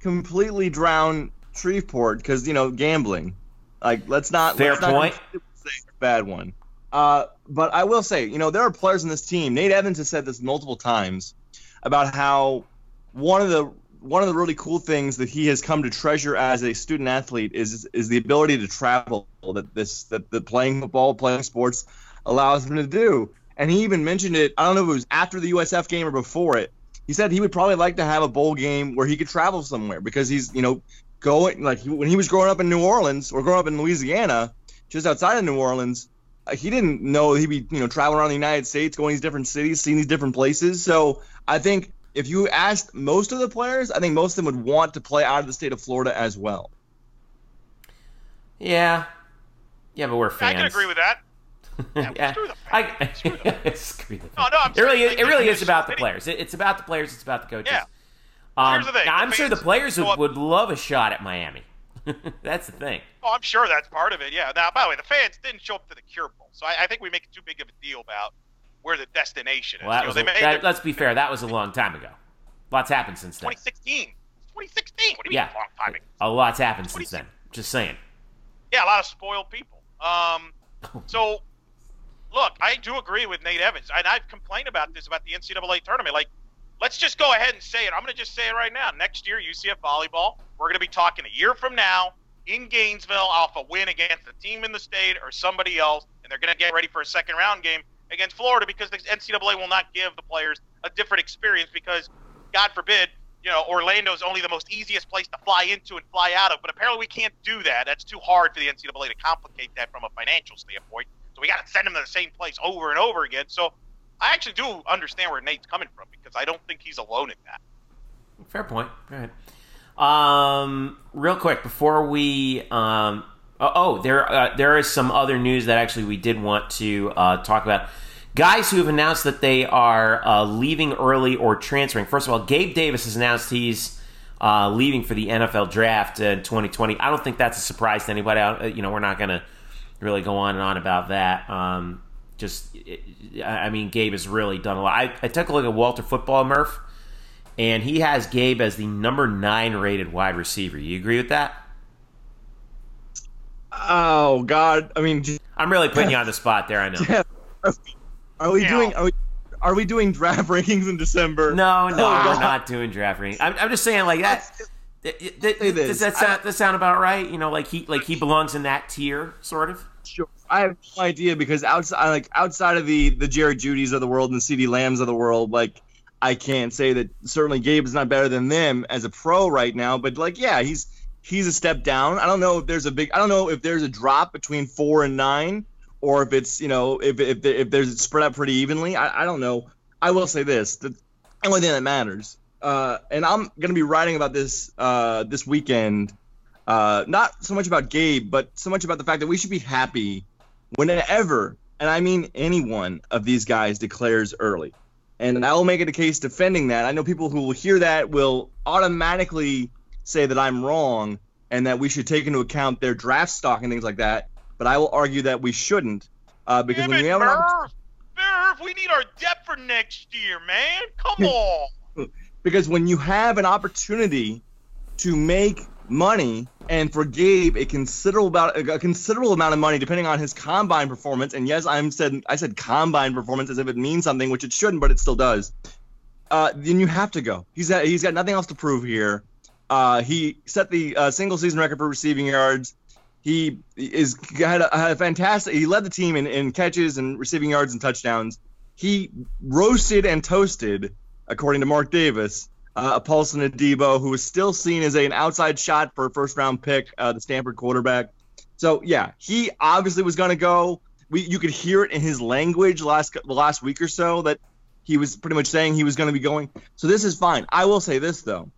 completely drown Shreveport because you know gambling. Like let's not Fair let's point. completely say it's a bad one. Uh, but I will say, you know, there are players in this team. Nate Evans has said this multiple times about how one of the one of the really cool things that he has come to treasure as a student athlete is is the ability to travel that this that the playing football, playing sports allows him to do. And he even mentioned it. I don't know if it was after the USF game or before it. He said he would probably like to have a bowl game where he could travel somewhere because he's you know going like he, when he was growing up in New Orleans or growing up in Louisiana, just outside of New Orleans. uh, He didn't know he'd be, you know, traveling around the United States, going to these different cities, seeing these different places. So I think if you asked most of the players, I think most of them would want to play out of the state of Florida as well. Yeah, yeah, but we're fans. I can agree with that. *laughs* Yeah, yeah, screw the I, fans. *laughs* Screw the screw the No, no, I'm it really, is, it really is about the players. It, it's about the players. It's about the coaches. Yeah. Um, Here's the thing, now, the I'm sure the players would, would love a shot at Miami. *laughs* That's the thing. Oh, I'm sure that's part of it. Yeah. Now, by the way, the fans didn't show up to the Cure Bowl, so I, I think we make too big of a deal about where the destination is. Well, that know, was they a, that, their- let's be fair. That was a long time ago. Lots happened since then. 2016. 2016. What do you Yeah. mean, a long time ago? A lot's happened since then. Just saying. Yeah, a lot of spoiled people. Um, *laughs* so, look, I do agree with Nate Evans, and I've complained about this about the NCAA tournament. Like, let's just go ahead and say it. I'm going to just say it right now. Next year, UCF volleyball, we're going to be talking a year from now in Gainesville off a win against a team in the state or somebody else, and they're going to get ready for a second round game against Florida because the NCAA will not give the players a different experience because, God forbid, you know, Orlando's only the most easiest place to fly into and fly out of, but apparently we can't do that. That's too hard for the NCAA to complicate that from a financial standpoint. So we got to send them to the same place over and over again. So I actually do understand where Nate's coming from because I don't think he's alone in that. Fair point. All right. Um, real quick before we um, oh, oh there uh, there is some other news that actually we did want to uh, talk about. Guys who have announced that they are uh, leaving early or transferring. First of all, Gabe Davis has announced he's uh, leaving for the NFL draft in 2020. I don't think that's a surprise to anybody. I, you know, we're not going to really go on and on about that. Um, just, I mean, Gabe has really done a lot. I, I took a look at Walter Football Murph and he has Gabe as the number nine rated wide receiver. You agree with that? Oh God! I mean, I'm really putting you on the *laughs* spot there. I know. Jeff, are we Yeah. doing are we, are we doing draft *laughs* rankings in December? No, oh, no, Oh, we're not doing draft rankings. I'm, I'm just saying like that. th- th- th- Does that sound, that sound about right? You know, like he like he belongs in that tier, sort of. Sure. I have no idea because outside, like outside of the the Jared Jeudys of the world and the CeeDee Lambs of the world, like I can't say that certainly Gabe is not better than them as a pro right now. But like, yeah, he's he's a step down. I don't know if there's a big. I don't know if there's a drop between four and nine, or if it's you know if if, if there's spread out pretty evenly. I, I don't know. I will say this: the only thing that matters, uh, and I'm gonna be writing about this uh, this weekend. Uh, not so much about Gabe, but so much about the fact that we should be happy whenever, and I mean any one of these guys declares early. And I will make it a case defending that. I know people who will hear that will automatically say that I'm wrong and that we should take into account their draft stock and things like that. But I will argue that we shouldn't uh, because Damn when we have opportunity, Murph, we need our depth for next year, man. Come *laughs* on. because when you have an opportunity to make money and for Gabe a considerable about a considerable amount of money depending on his combine performance and yes I'm said I said combine performance as if it means something which it shouldn't but it still does uh, then you have to go he's got, he's got nothing else to prove here uh, he set the uh, single season record for receiving yards he is had a, had a fantastic he led the team in, in catches and receiving yards and touchdowns he roasted and toasted according to Mark Davis uh, Paulson Adebo, who is still seen as a, an outside shot for a first round pick, uh, the Stanford quarterback. So yeah, he obviously was going to go. We you could hear it in his language last the last week or so that he was pretty much saying he was going to be going. So this is fine. I will say this though.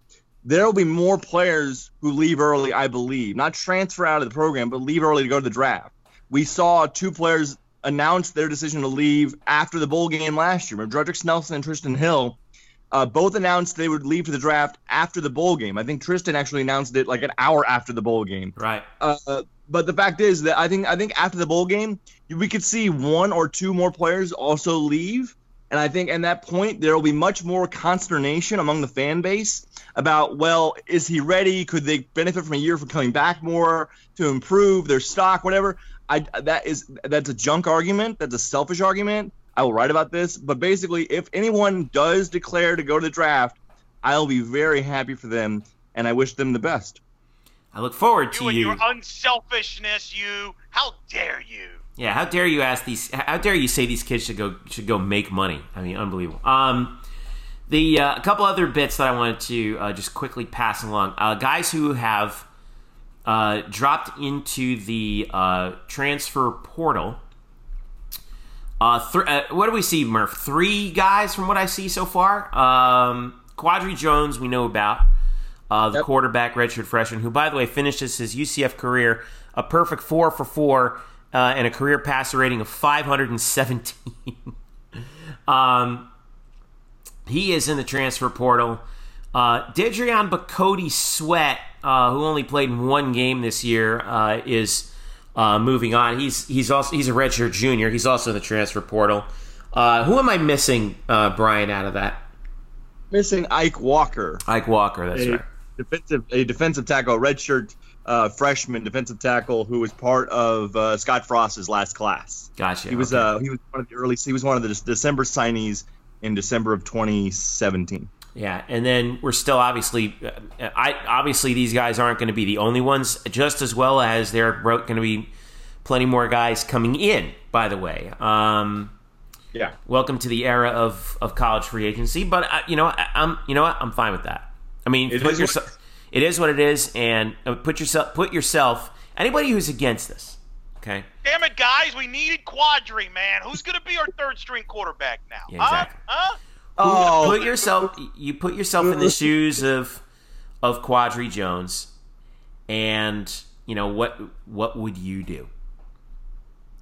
There will be more players who leave early, I believe. Not transfer out of the program, but leave early to go to the draft. We saw two players announce their decision to leave after the bowl game last year. Dredrick Snelson and Trysten Hill uh, both announced they would leave for the draft after the bowl game. I think Trysten actually announced it like an hour after the bowl game. Right. Uh, but the fact is that I think I think after the bowl game, we could see one or two more players also leave, and I think at that point there will be much more consternation among the fan base about well, is he ready? Could they benefit from a year from coming back more to improve their stock, whatever? I that is that's a junk argument. That's a selfish argument. I will write about this, but basically, if anyone does declare to go to the draft, I'll be very happy for them, and I wish them the best. I look forward to You and you. your unselfishness, you. How dare you? Yeah, how dare you ask these? How dare you say these kids should go should go make money? I mean, unbelievable. Um, the uh, a couple other bits that I wanted to uh, just quickly pass along. Uh, guys who have uh, dropped into the uh, transfer portal. Uh, th- uh, what do we see, Murph? Three guys from what I see so far. Um, Quadry Jones, we know about. Uh, the Yep. quarterback, redshirt freshman, who, by the way, finishes his UCF career a perfect four for four uh, and a career passer rating of 517. *laughs* um, he is in the transfer portal. Uh, Dedrion Bacote Sweat, uh, who only played one game this year, uh, is uh, moving on. He's he's also he's a redshirt junior. He's also in the transfer portal. Uh, who am I missing, uh, Brian? Out of that, Missing Ike Walker, Ike Walker. That's a right. defensive a defensive tackle, redshirt uh, freshman defensive tackle who was part of uh, Scott Frost's last class. Gotcha. He was okay. uh, he was one of the early he was one of the December signees in December of 2017. Yeah, and then we're still obviously, uh, I obviously these guys aren't going to be the only ones, just as well as there are going to be plenty more guys coming in. By the way, um, Yeah. welcome to the era of, of college free agency. But uh, you know, I, I'm you know what, I'm fine with that. I mean, It put yourself, it is what it is, and uh, put yourself, put yourself. Anybody who's against this, okay? Damn it, guys. We needed Quadry, man. Who's going to be our third string quarterback now? Yeah, exactly. Huh? Huh? Oh, put yourself you put yourself in the shoes of of Quadry Jones, and you know what what would you do?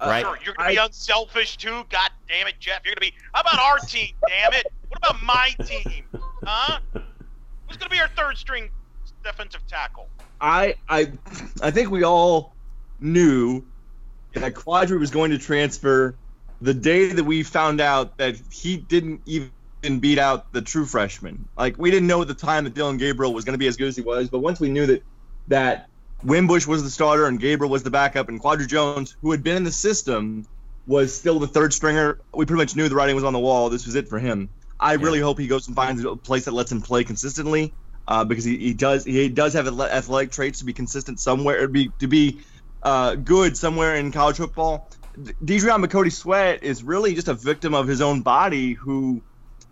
Right? Sure, you're going to be unselfish too. God damn it, Jeff. You're going to be. How about our team? damn it. What about my team? Huh? Who's going to be our third string defensive tackle? I I I think we all knew that Quadry was going to transfer the day that we found out that he didn't even beat out the true freshman. Like we didn't know at the time that Dillon Gabriel was going to be as good as he was, but once we knew that that Wimbush was the starter and Gabriel was the backup, and Quadry Jones, who had been in the system, was still the third stringer. We pretty much knew the writing was on the wall. This was it for him. I really hope he goes and finds a place that lets him play consistently, uh, because he, he does he does have athletic traits to be consistent somewhere, to be to be uh, good somewhere in college football. D- Dedrion McCody Sweat is really just a victim of his own body. Who,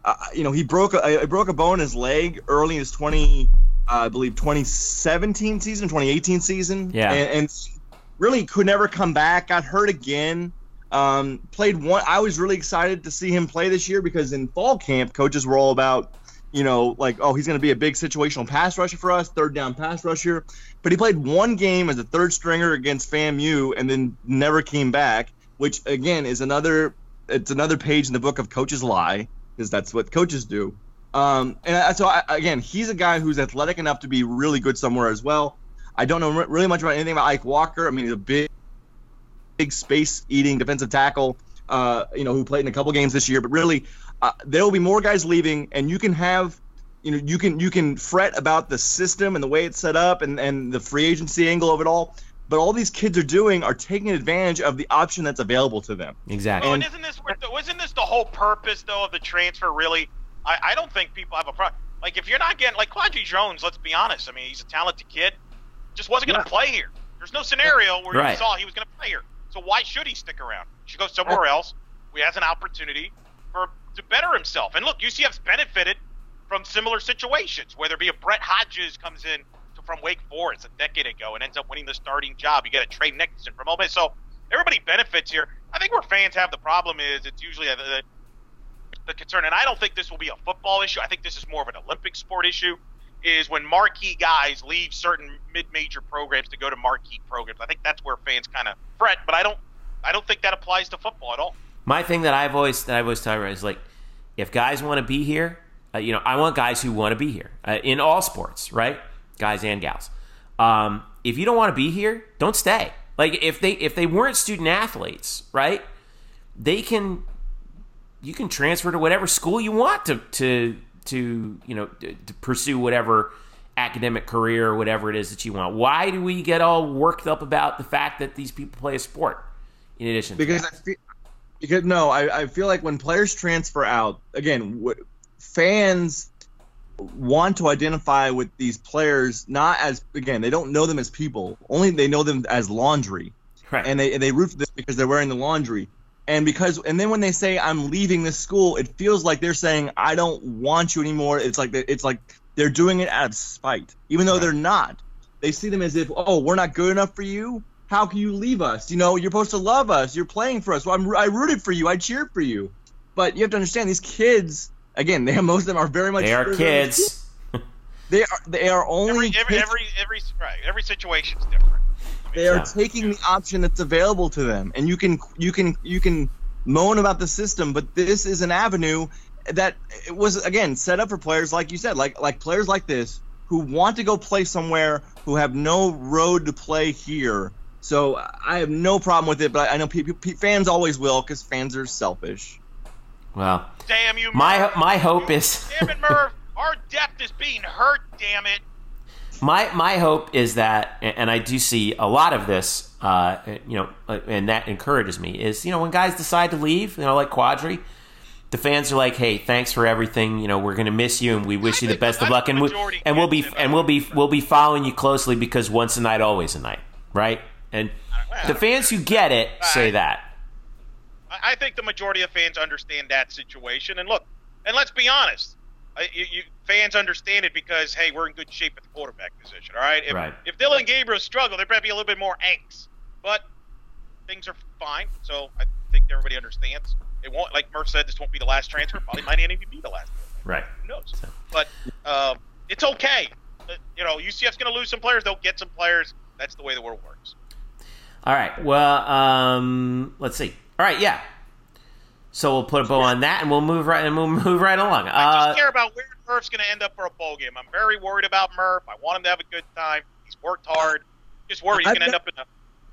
uh, you know, he broke a, he broke a bone in his leg early in his 20 I believe 2017 season, 2018 season. Yeah. And, and really could never come back. Got hurt again. Um, played one. I was really excited to see him play this year because in fall camp, coaches were all about, you know, like, oh, he's going to be a big situational pass rusher for us, third down pass rusher. But he played one game as a third stringer against FAMU and then never came back, which again is another. It's another page in the book of coaches lie because that's what coaches do. Um, and so I, again, he's a guy who's athletic enough to be really good somewhere as well. I don't know really much about anything about Ike Walker. I mean, he's a big, big space eating defensive tackle. Uh, you know, who played in a couple games this year. But really, uh, there will be more guys leaving, and you can have, you know, you can you can fret about the system and the way it's set up and and the free agency angle of it all. But all these kids are doing are taking advantage of the option that's available to them. Exactly. Oh, and isn't this wasn't this the whole purpose though of the transfer? Really, I, I don't think people have a problem. Like if you're not getting like Quadry Jones, let's be honest. I mean, he's a talented kid just wasn't going to yeah. play here. There's no scenario where right. you saw he was going to play here. So why should he stick around? He should go somewhere else. He has an opportunity for to better himself. And look, UCF's benefited from similar situations, whether it be a Brett Hodges comes in to, from Wake Forest a decade ago and ends up winning the starting job. You get a Tre Nixon from Ole Miss. So everybody benefits here. I think where fans have the problem is it's usually a, the, the concern, and I don't think this will be a football issue. I think this is more of an Olympic sport issue is when marquee guys leave certain mid-major programs to go to marquee programs. I think that's where fans kind of fret, but I don't I don't think that applies to football at all. My thing that I've always that I've always talked about is like if guys want to be here, uh, you know, I want guys who want to be here uh, in all sports, right? Guys and gals. Um, if you don't want to be here, don't stay. Like if they if they weren't student athletes, right? They can you can transfer to whatever school you want to to to you know to, to pursue whatever academic career or whatever it is that you want. Why do we get all worked up about the fact that these people play a sport? In addition, because I feel, because no, I, I feel like when players transfer out again, w- fans want to identify with these players not as again they don't know them as people, only they know them as laundry, right. and they and they root for them because they're wearing the laundry. And because and then when they say i'm leaving this school it feels like they're saying i don't want you anymore. It's like it's like they're doing it out of spite even though right. they're not. They see them as if oh we're not good enough for you how can you leave us? You know you're supposed to love us. You're playing for us. Well, I'm, i rooted for you. I cheered for you. But you have to understand these kids again they *laughs* most of them are very much they are kids. *laughs* they are they are only every every every, every right every situation's different. They are taking the option that's available to them, and you can you can you can moan about the system, but this is an avenue that it was again set up for players like you said, like like players like this who want to go play somewhere who have no road to play here. So I have no problem with it, but I know people, fans always will because fans are selfish. Well, damn you, Murph. my my hope is *laughs* damn it, Merv. Our depth is being hurt. Damn it my my hope is that, and I do see a lot of this, uh, you know, uh, and that encourages me. Is you know when guys decide to leave, you know, like Quadry, the fans are like, "Hey, thanks for everything. You know, we're going to miss you, and we wish you the best of luck, and we, and we'll be and we'll be we'll be following you closely because once a Knight, always a Knight, right?" And the fans who get it say that. I think the majority of fans understand that situation, and look, and let's be honest, you, you, fans understand it because hey, we're in good shape at the quarterback position. All right. If, right. if Dillon Gabriel struggle, there might be a little bit more angst, but things are fine. So I think everybody understands. It won't, like Murph said, this won't be the last transfer. Probably might not even be the last. Right. Who knows? So. But uh, it's okay. Uh, you know, UCF's going to lose some players. They'll get some players. That's the way the world works. All right. Well, um, let's see. All right. Yeah. So we'll put a bow on that, and we'll move right and we'll *laughs* move right along. I just uh, care about where Murph's going to end up for a bowl game. I'm very worried about Murph. I want him to have a good time. He's worked hard. Just worried he's going to end up in a.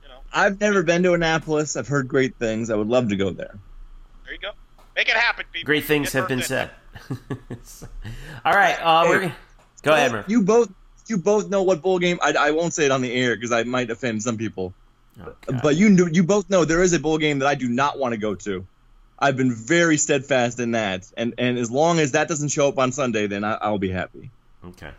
You know. I've never been to Annapolis. I've heard great things. I would love to go there. There you go. Make it happen, people. Great things have been said. *laughs* All right, uh, hey, we're go ahead, Murph. You both you both know what bowl game. I, I won't say it on the air because I might offend some people. Oh, but you you both know there is a bowl game that I do not want to go to. I've been very steadfast in that, and and as long as that doesn't show up on Sunday, then I, will be happy. Okay.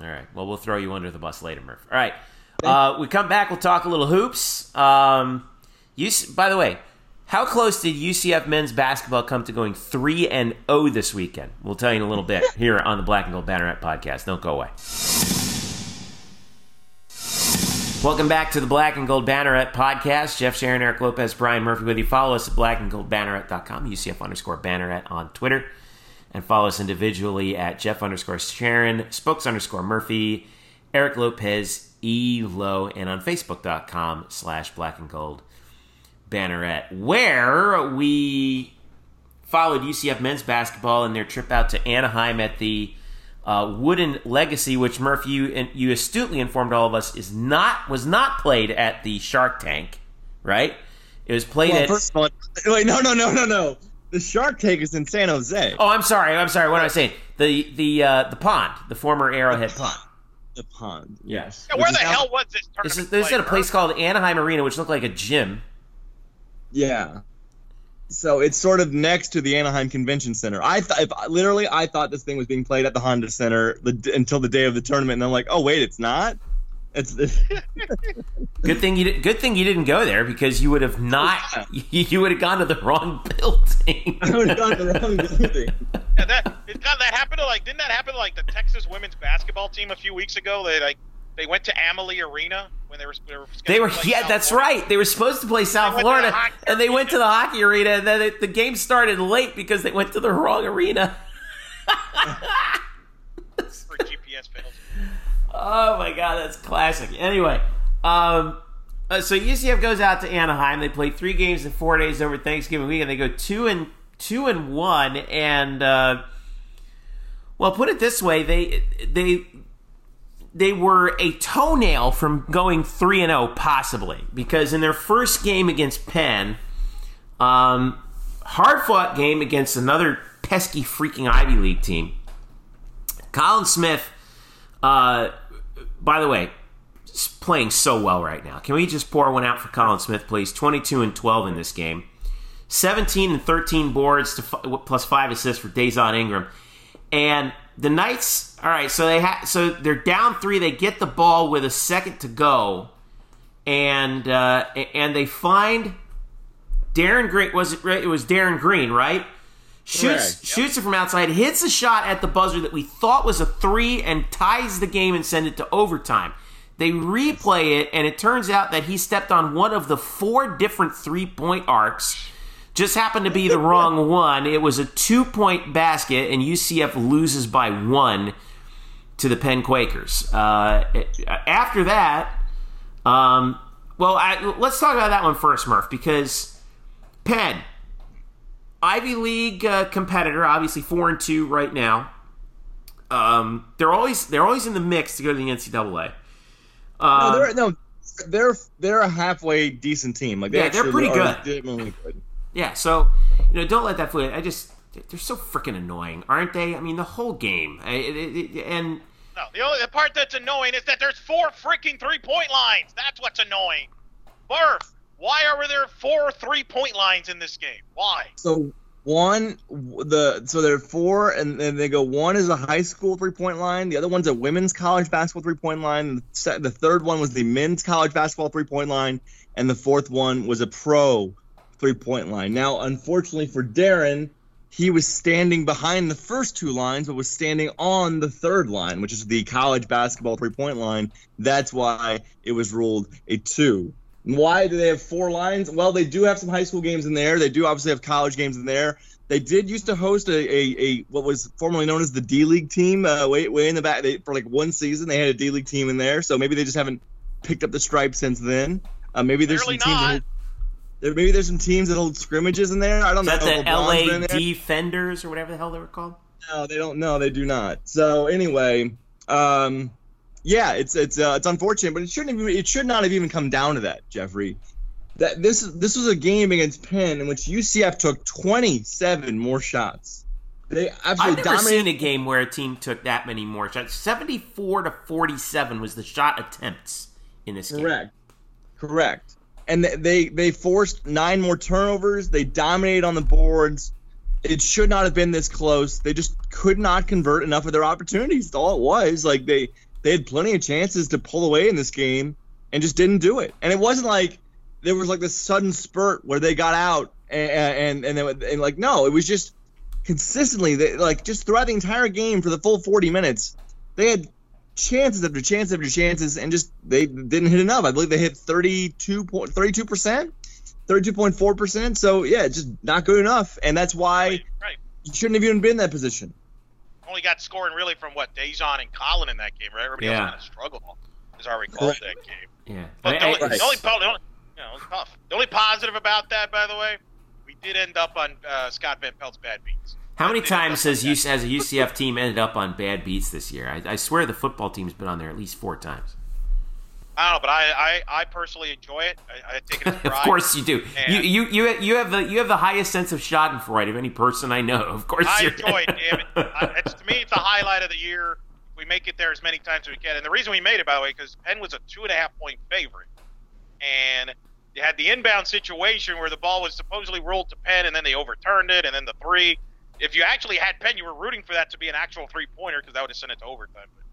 All right. Well, we'll throw you under the bus later, Murph. All right. Uh, we come back. We'll talk a little hoops. Um, you, by the way, How close did UCF men's basketball come to going 3 and 0 this weekend? We'll tell you in a little bit *laughs* here on the Black and Gold Banneret podcast. Don't go away. Welcome back to the Black and Gold Banneret podcast. Jeff Sharon, Eric Lopez, Brian Murphy with you. Follow us at blackandgoldbanneret.com, UCF underscore banneret on Twitter, and follow us individually at Jeff underscore Sharon, Spokes underscore Murphy, Eric Lopez, E Low, and on Facebook.com slash black and gold banneret, where we followed UCF men's basketball in their trip out to Anaheim at the uh, Wooden Legacy, which Murph you you astutely informed all of us is not was not played at the Shark Tank, right? It was played well, at. First of all, wait, no, no, no, no, no. The Shark Tank is in San Jose. Oh, I'm sorry. I'm sorry. What am I saying? The the uh, the pond, the former Arrowhead pond. The pond. Yes. Yeah, where the hell was this tournament? This is, this is at a place called Anaheim Arena, which looked like a gym. Yeah. So it's sort of next to the Anaheim Convention Center. I thought, literally, I thought this thing was being played at the Honda Center the, until the day of the tournament, and I'm like, oh wait, it's not. It's, it's *laughs* good thing you did, good thing you didn't go there because you would have not yeah. *laughs* you, would have gone to the wrong *laughs* building. I would have gone to the wrong building. Yeah, that that happened to like didn't that happen to like the Texas women's basketball team a few weeks ago? They like they went to Amalie Arena when they were. They were, they were yeah, South that's Florida. right. They were supposed to play South Florida, the and they went to the hockey arena, and then it, the game started late because they went to the wrong arena. *laughs* For GPS fails. Oh my god, that's classic. Anyway, um, uh, so UCF goes out to Anaheim. They play three games in four days over Thanksgiving weekend. They go two and two and one, and uh, well, put it this way, they they they were a toenail from going 3 and 0 possibly. Because in their first game against Penn um, hard fought game against another pesky freaking Ivy League team. Collin Smith uh, by the way playing so well right now. Can we just pour one out for Collin Smith please? 22 and 12 in this game. 17 and 13 boards to f- plus 5 assists for Dazon Ingram. And the Knights, all right, so they ha- so they're down three. They get the ball with a second to go, and uh, and they find Darin Green. Was it? It was Darin Green, right? Shoots yep. shoots it from outside, hits a shot at the buzzer that we thought was a three, and ties the game and send it to overtime. They replay it, and it turns out that he stepped on one of the four different three point arcs just happened to be the wrong *laughs* one. It was a two point basket, and UCF loses by one to the Penn Quakers. Uh, after that, um, well, I, let's talk about that one first, Murph, because Penn, Ivy League uh, competitor, obviously four and two right now. Um, they're always they're always in the mix to go to the NCAA. Um, no, they're no, they're they're a halfway decent team. Like they yeah, they're pretty good. good. Yeah, so you know, don't let that fool. I just they're so freaking annoying, aren't they? I mean, the whole game, and no, the only the part that's annoying is that there's four freaking three point lines. That's what's annoying. Murph, why are there four three point lines in this game? Why? So one the so there are four and then they go one is a high school three point line the other one's a women's college basketball three point line the third one was the men's college basketball three point line and the fourth one was a pro three point line. Now, unfortunately for Darin, he was standing behind the first two lines, but was standing on the third line, which is the college basketball three point line. That's why it was ruled a two. why do they have four lines? Well, they do have some high school games in there. They do obviously have college games in there. They did used to host a, a, a what was formerly known as the D League team uh, way way in the back. They, for like one season, they had a D League team in there. So maybe they just haven't picked up the stripe since then. Uh, maybe there's Clearly some teams. Maybe there's some teams that hold scrimmages in there. I don't Is know. That the LA Defenders or whatever the hell they were called. No, they don't. No, they do not. So anyway, um, yeah, it's it's uh, it's unfortunate, but it shouldn't have, it should not have even come down to that, Jeffrey. That this this was a game against Penn in which UCF took 27 more shots. They absolutely I've never dominated. seen a game where a team took that many more shots. 74 to 47 was the shot attempts in this game. Correct. Correct and they they forced nine more turnovers. They dominated on the boards. It should not have been this close. They just could not convert enough of their opportunities. All it was. Like they they had plenty of chances to pull away in this game and just didn't do it. And it wasn't like there was like this sudden spurt where they got out and and and, and like no, it was just consistently they, like just throughout the entire game for the full 40 minutes, they had chances after chances after chances, and just they didn't hit enough. I believe they hit 32 32 percent, 32.4 percent. So yeah, just not good enough, and that's why Right, right. you shouldn't have even been in that position. Only got scoring really from what Dazon and Collin in that game, right? Everybody Yeah. else kind of struggled, as I recall Correct. that game. Yeah. But I- the, only, I- the, only, the, only, you know, tough. the only positive about that, by the way, we did end up on uh, Scott Van Pelt's bad beats. How many times has, U- has a UCF team ended up on bad beats this year? I, I swear the football team's been on there at least four times. I don't know, but I, I, I personally enjoy it. I, I take it as Of course you do. You, you you you have the you have the highest sense of Schadenfreude of any person I know. Of course I enjoy it, damn it. *laughs* I, it's, to me, it's a highlight of the year. We make it there as many times as we can. And the reason we made it, by the way, because Penn was a two and a half point favorite. And you had the inbound situation where the ball was supposedly ruled to Penn, and then they overturned it, and then the three. If you actually had Penn, you were rooting for that to be an actual three pointer because that would have sent it to overtime. But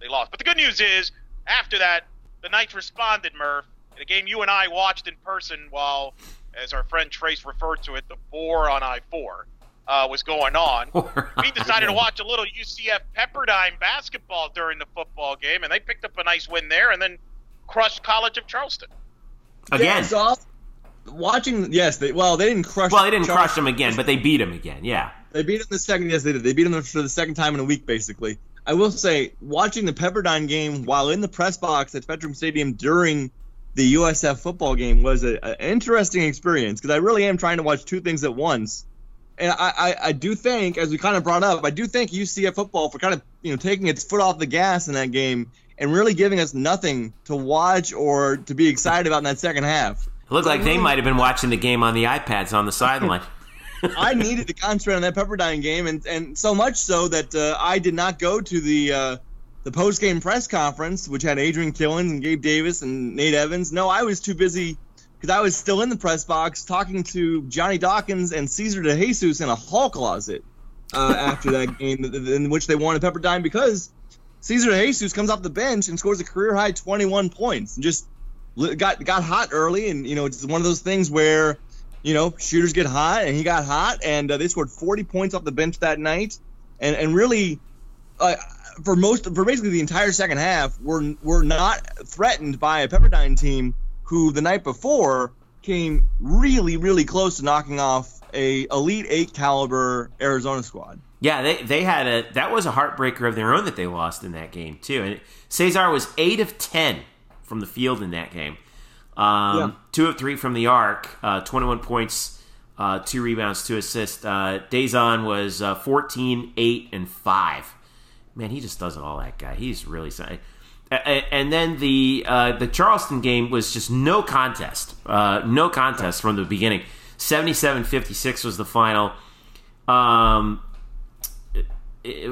they lost. But the good news is, after that, the Knights responded, Murph, in a game you and I watched in person while, as our friend Trace referred to it, the bore on I 4 uh, was going on. *laughs* We decided to watch a little UCF Pepperdine basketball during the football game, and they picked up a nice win there and then crushed College of Charleston. again. Yeah, so I'll- watching, yes, they well they didn't crush. well, they didn't crush them again, but they beat them again. Yeah. They beat them the second. Yes, they did. They beat them for the second time in a week, basically. I will say, watching the Pepperdine game while in the press box at Spectrum Stadium during the USF football game was an interesting experience because I really am trying to watch two things at once. And I, I, I do think, as we kind of brought up, I do thank UCF football for kind of you know taking its foot off the gas in that game and really giving us nothing to watch or to be excited about in that second half. Looked like they might have been watching the game on the iPads on the sideline. *laughs* *laughs* I needed to concentrate on that Pepperdine game, and, and so much so that uh, I did not go to the uh, the post game press conference, which had Adrian Killins and Gabe Davis and Nate Evans. No, I was too busy because I was still in the press box talking to Johnny Dawkins and Caesar DeJesus in a hall closet uh, after that *laughs* game, in which they won at Pepperdine because Caesar DeJesus comes off the bench and scores a career high 21 points and just got got hot early, and you know it's one of those things where you know, shooters get hot, and he got hot, and uh, they scored 40 points off the bench that night, and and really, uh, for most for basically the entire second half, we're we're not threatened by a Pepperdine team who the night before came really really close to knocking off a elite eight caliber Arizona squad. Yeah, they they had a that was a heartbreaker of their own that they lost in that game too. And Cesar was eight of ten from the field in that game. Um, Yeah. Two of three from the arc, uh, 21 points, uh, two rebounds, two assists. Uh, Dazon was uh, 14, 8, and 5. Man, he just does it all, that guy. He's really. so- a- a- And then the uh, the Charleston game was just no contest. Uh, no contest from the beginning. 77 56 was the final. Um,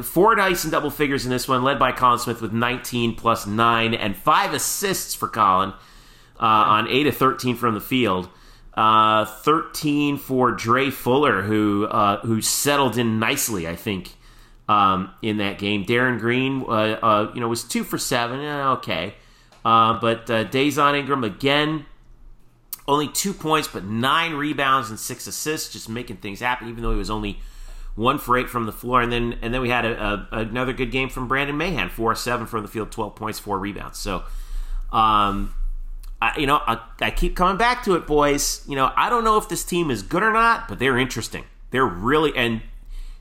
four dice in double figures in this one, led by Collin Smith with 19 plus 9 and 5 assists for Collin uh, on 8 of 13 from the field. Uh, 13 for Dre Fuller, who uh, who settled in nicely, I think, um, in that game. Darin Green, uh, uh, you know, was 2 for 7. Eh, okay. Uh, but uh, Dazon Ingram again, only two points, but nine rebounds and six assists, just making things happen. Even though he was only one for eight from the floor, and then and then we had a, a, another good game from Brandon Mahan, four seven from the field, twelve points, four rebounds. So, um, I, you know, I, I keep coming back to it, boys. You know, I don't know if this team is good or not, but they're interesting. They're really and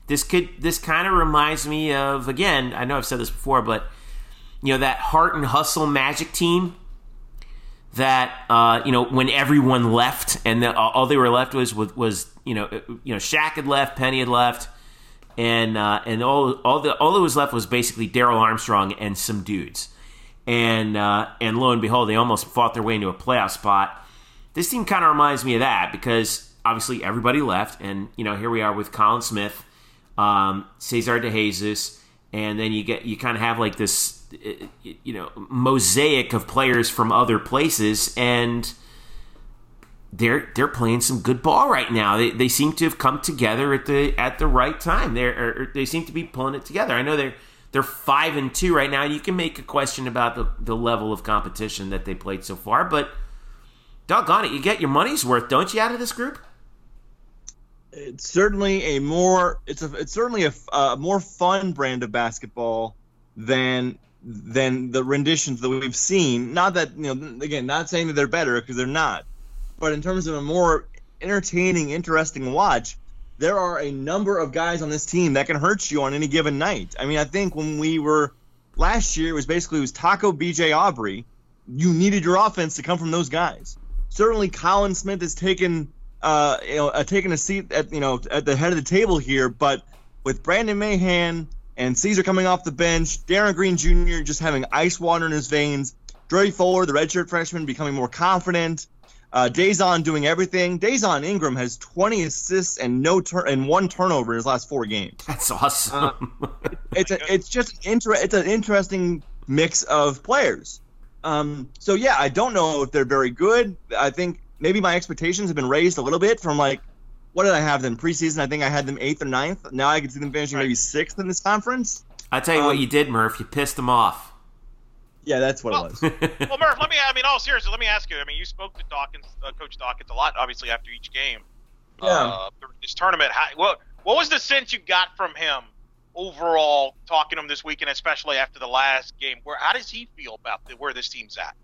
this could this kind of reminds me of again. I know I've said this before, but you know that heart and hustle magic team that uh, you know when everyone left and the, all they were left was was, was you know you know Shaq had left, Penny had left, and uh, and all all the all that was left was basically Darrell Armstrong and some dudes, and uh, and lo and behold, they almost fought their way into a playoff spot. This team kind of reminds me of that because obviously everybody left, and you know here we are with Collin Smith, um, Cesar DeJesus, and then you get you kind of have like this uh, you know mosaic of players from other places and they're they're playing some good ball right now. They, they seem to have come together at the at the right time. Or they seem to be pulling it together. I know they're they're five and two right now. You can make a question about the, the level of competition that they played so far, but doggone it, you get your money's worth, don't you, out of this group? it's certainly a more it's a it's certainly a, a more fun brand of basketball than than the renditions that we've seen. Not that you know, again, not saying that they're better because they're not, but in terms of a more entertaining, interesting watch, there are a number of guys on this team that can hurt you on any given night. I mean, I think when we were last year, it was basically it was Tacko, BJ, Aubrey. You needed your offense to come from those guys. Certainly, Collin Smith has taken uh, you know uh, taken a seat at you know at the head of the table here, but with Brandon Mahan and Caesar coming off the bench, Darin Green Jr. just having ice water in his veins, Dre Fuller, the redshirt freshman, becoming more confident. Uh, Dazon doing everything. Dazon Ingram has 20 assists and no turn and one turnover in his last four games. That's awesome. Uh, *laughs* it's a, it's just an inter- it's an interesting mix of players. Um, so yeah, I don't know if they're very good. I think maybe my expectations have been raised a little bit from like what did I have them preseason? I think I had them eighth or ninth. Now I can see them finishing right. maybe sixth in this conference. I tell you um, what you did, Murph. You pissed them off. Yeah, that's what well, it was. *laughs* well, Murph, let me. I mean, all seriously, let me ask you. I mean, you spoke to Dawkins, uh, Coach Dawkins, a lot, obviously, after each game. Yeah. Uh, this tournament. How, what What was the sense you got from him overall, talking to him this weekend, especially after the last game? Where How does he feel about the, where this team's at?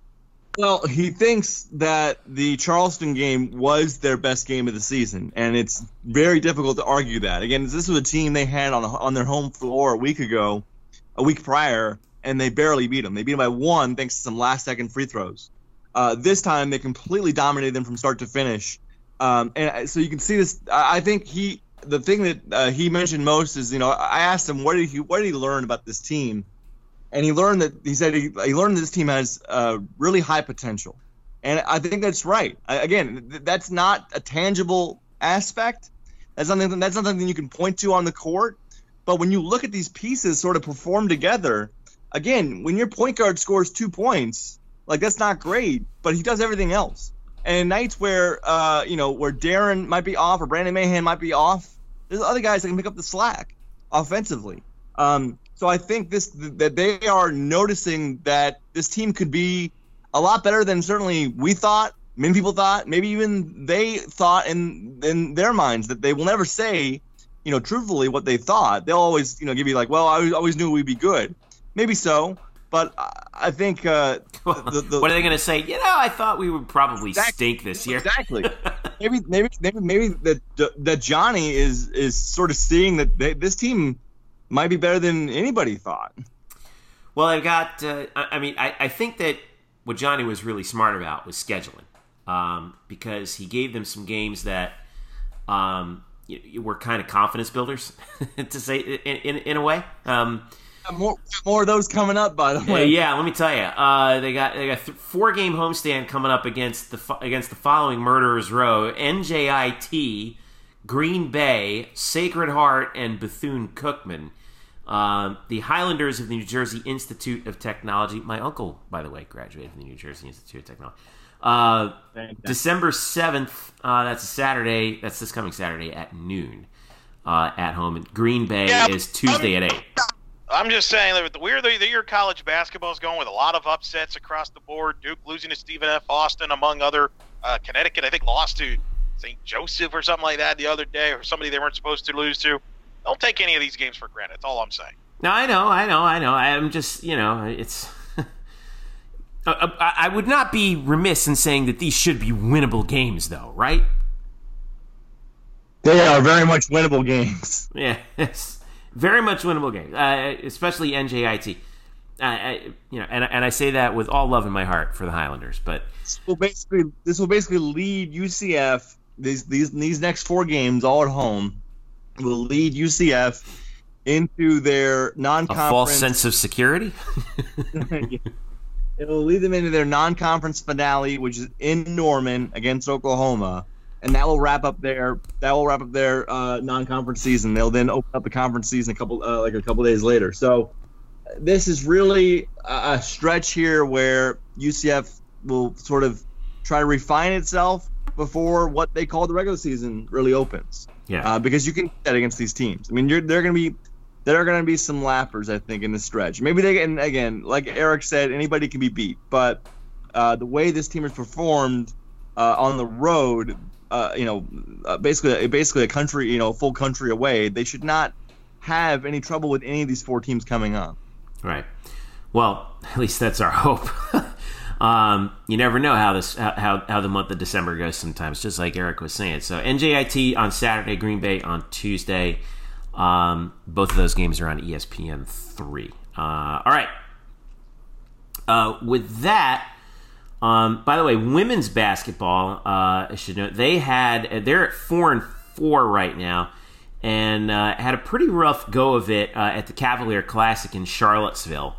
Well, he thinks that the Charleston game was their best game of the season, and it's very difficult to argue that. Again, this was a team they had on on their home floor a week ago, a week prior, and they barely beat them. They beat them by one thanks to some last second free throws. Uh, this time, they completely dominated them from start to finish, um, and so you can see this. I think he the thing that uh, he mentioned most is you know I asked him what did he what did he learn about this team and he learned that he said he, he learned this team has uh, really high potential, and I think that's right. I, again, th- that's not a tangible aspect. That's something that's not something you can point to on the court. But when you look at these pieces sort of perform together, again, when your point guard scores two points, like that's not great, but he does everything else. And nights where uh, you know where Darin might be off or Brandon Mahan might be off, there's other guys that can pick up the slack offensively. Um, so I think this that they are noticing that this team could be a lot better than certainly we thought. Many people thought, maybe even they thought in in their minds that they will never say, you know, truthfully what they thought. They'll always, you know, give you like, well, I always knew we'd be good. Maybe so, but I think uh, *laughs* the, the, what are they going to say? You know, I thought we would probably exactly, stink this year. Exactly. *laughs* maybe, maybe, maybe, maybe that that Johnny is is sort of seeing that they, this team might be better than anybody thought. Well, I've got. Uh, I mean, I, I, think that what Johnny was really smart about was scheduling, um, because he gave them some games that um, were kind of confidence builders, *laughs* to say in, in, in a way. Um, more, more of those coming up, by the way. yeah, let me tell you, uh, they got they got th- four game homestand coming up against the against the following Murderers Row: NJIT, Green Bay, Sacred Heart, and Bethune Cookman. Um, the Highlanders of the New Jersey Institute of Technology. My uncle, by the way, graduated from the New Jersey Institute of Technology. Uh, December 7th, uh, that's a Saturday. That's this coming Saturday at noon uh, at home. And Green Bay yeah, is Tuesday I'm, at 8. I'm just saying that the weird the year college basketball is going with a lot of upsets across the board. Duke losing to Stephen F. Austin, among other. Uh, Connecticut, I think, lost to St. Joseph or something like that the other day, or somebody they weren't supposed to lose to. Don't take any of these games for granted. That's all I'm saying. No, I know, I know, I know. I'm just, you know, it's. *laughs* I would not be remiss in saying that these should be winnable games, though, right? They are very much winnable games. *laughs* Yeah, very much winnable games, uh, especially NJIT. Uh, I, you know, and and I say that with all love in my heart for the Highlanders. But this will basically this will basically lead UCF these these these next four games all at home will lead UCF into their non-conference. A false sense of security. *laughs* it will lead them into their non-conference finale, which is in Norman against Oklahoma, and that will wrap up their that will wrap up their uh, non-conference season. They'll then open up the conference season a couple uh, like a couple days later. So this is really a stretch here where UCF will sort of try to refine itself before what they call the regular season really opens. Yeah. Uh, because you can get against these teams. I mean, you're, they're going to be there are going to be some lappers, I think, in the stretch. Maybe they and again, like Eric said, anybody can be beat. But uh, the way this team has performed uh, on the road, uh, you know, uh, basically basically a country, you know, full country away. They should not have any trouble with any of these four teams coming on. Right. Well, at least that's our *laughs* hope. Um, you never know how this how, how the month of December goes sometimes, just like Eric was saying. So NJIT on Saturday, Green Bay on Tuesday. Um, both of those games are on ESPN three. Uh, all right. Uh, with that, um, by the way, women's basketball, uh, I should note, they had they're at four and four right now, and uh, had a pretty rough go of it uh, at the Cavalier Classic in Charlottesville.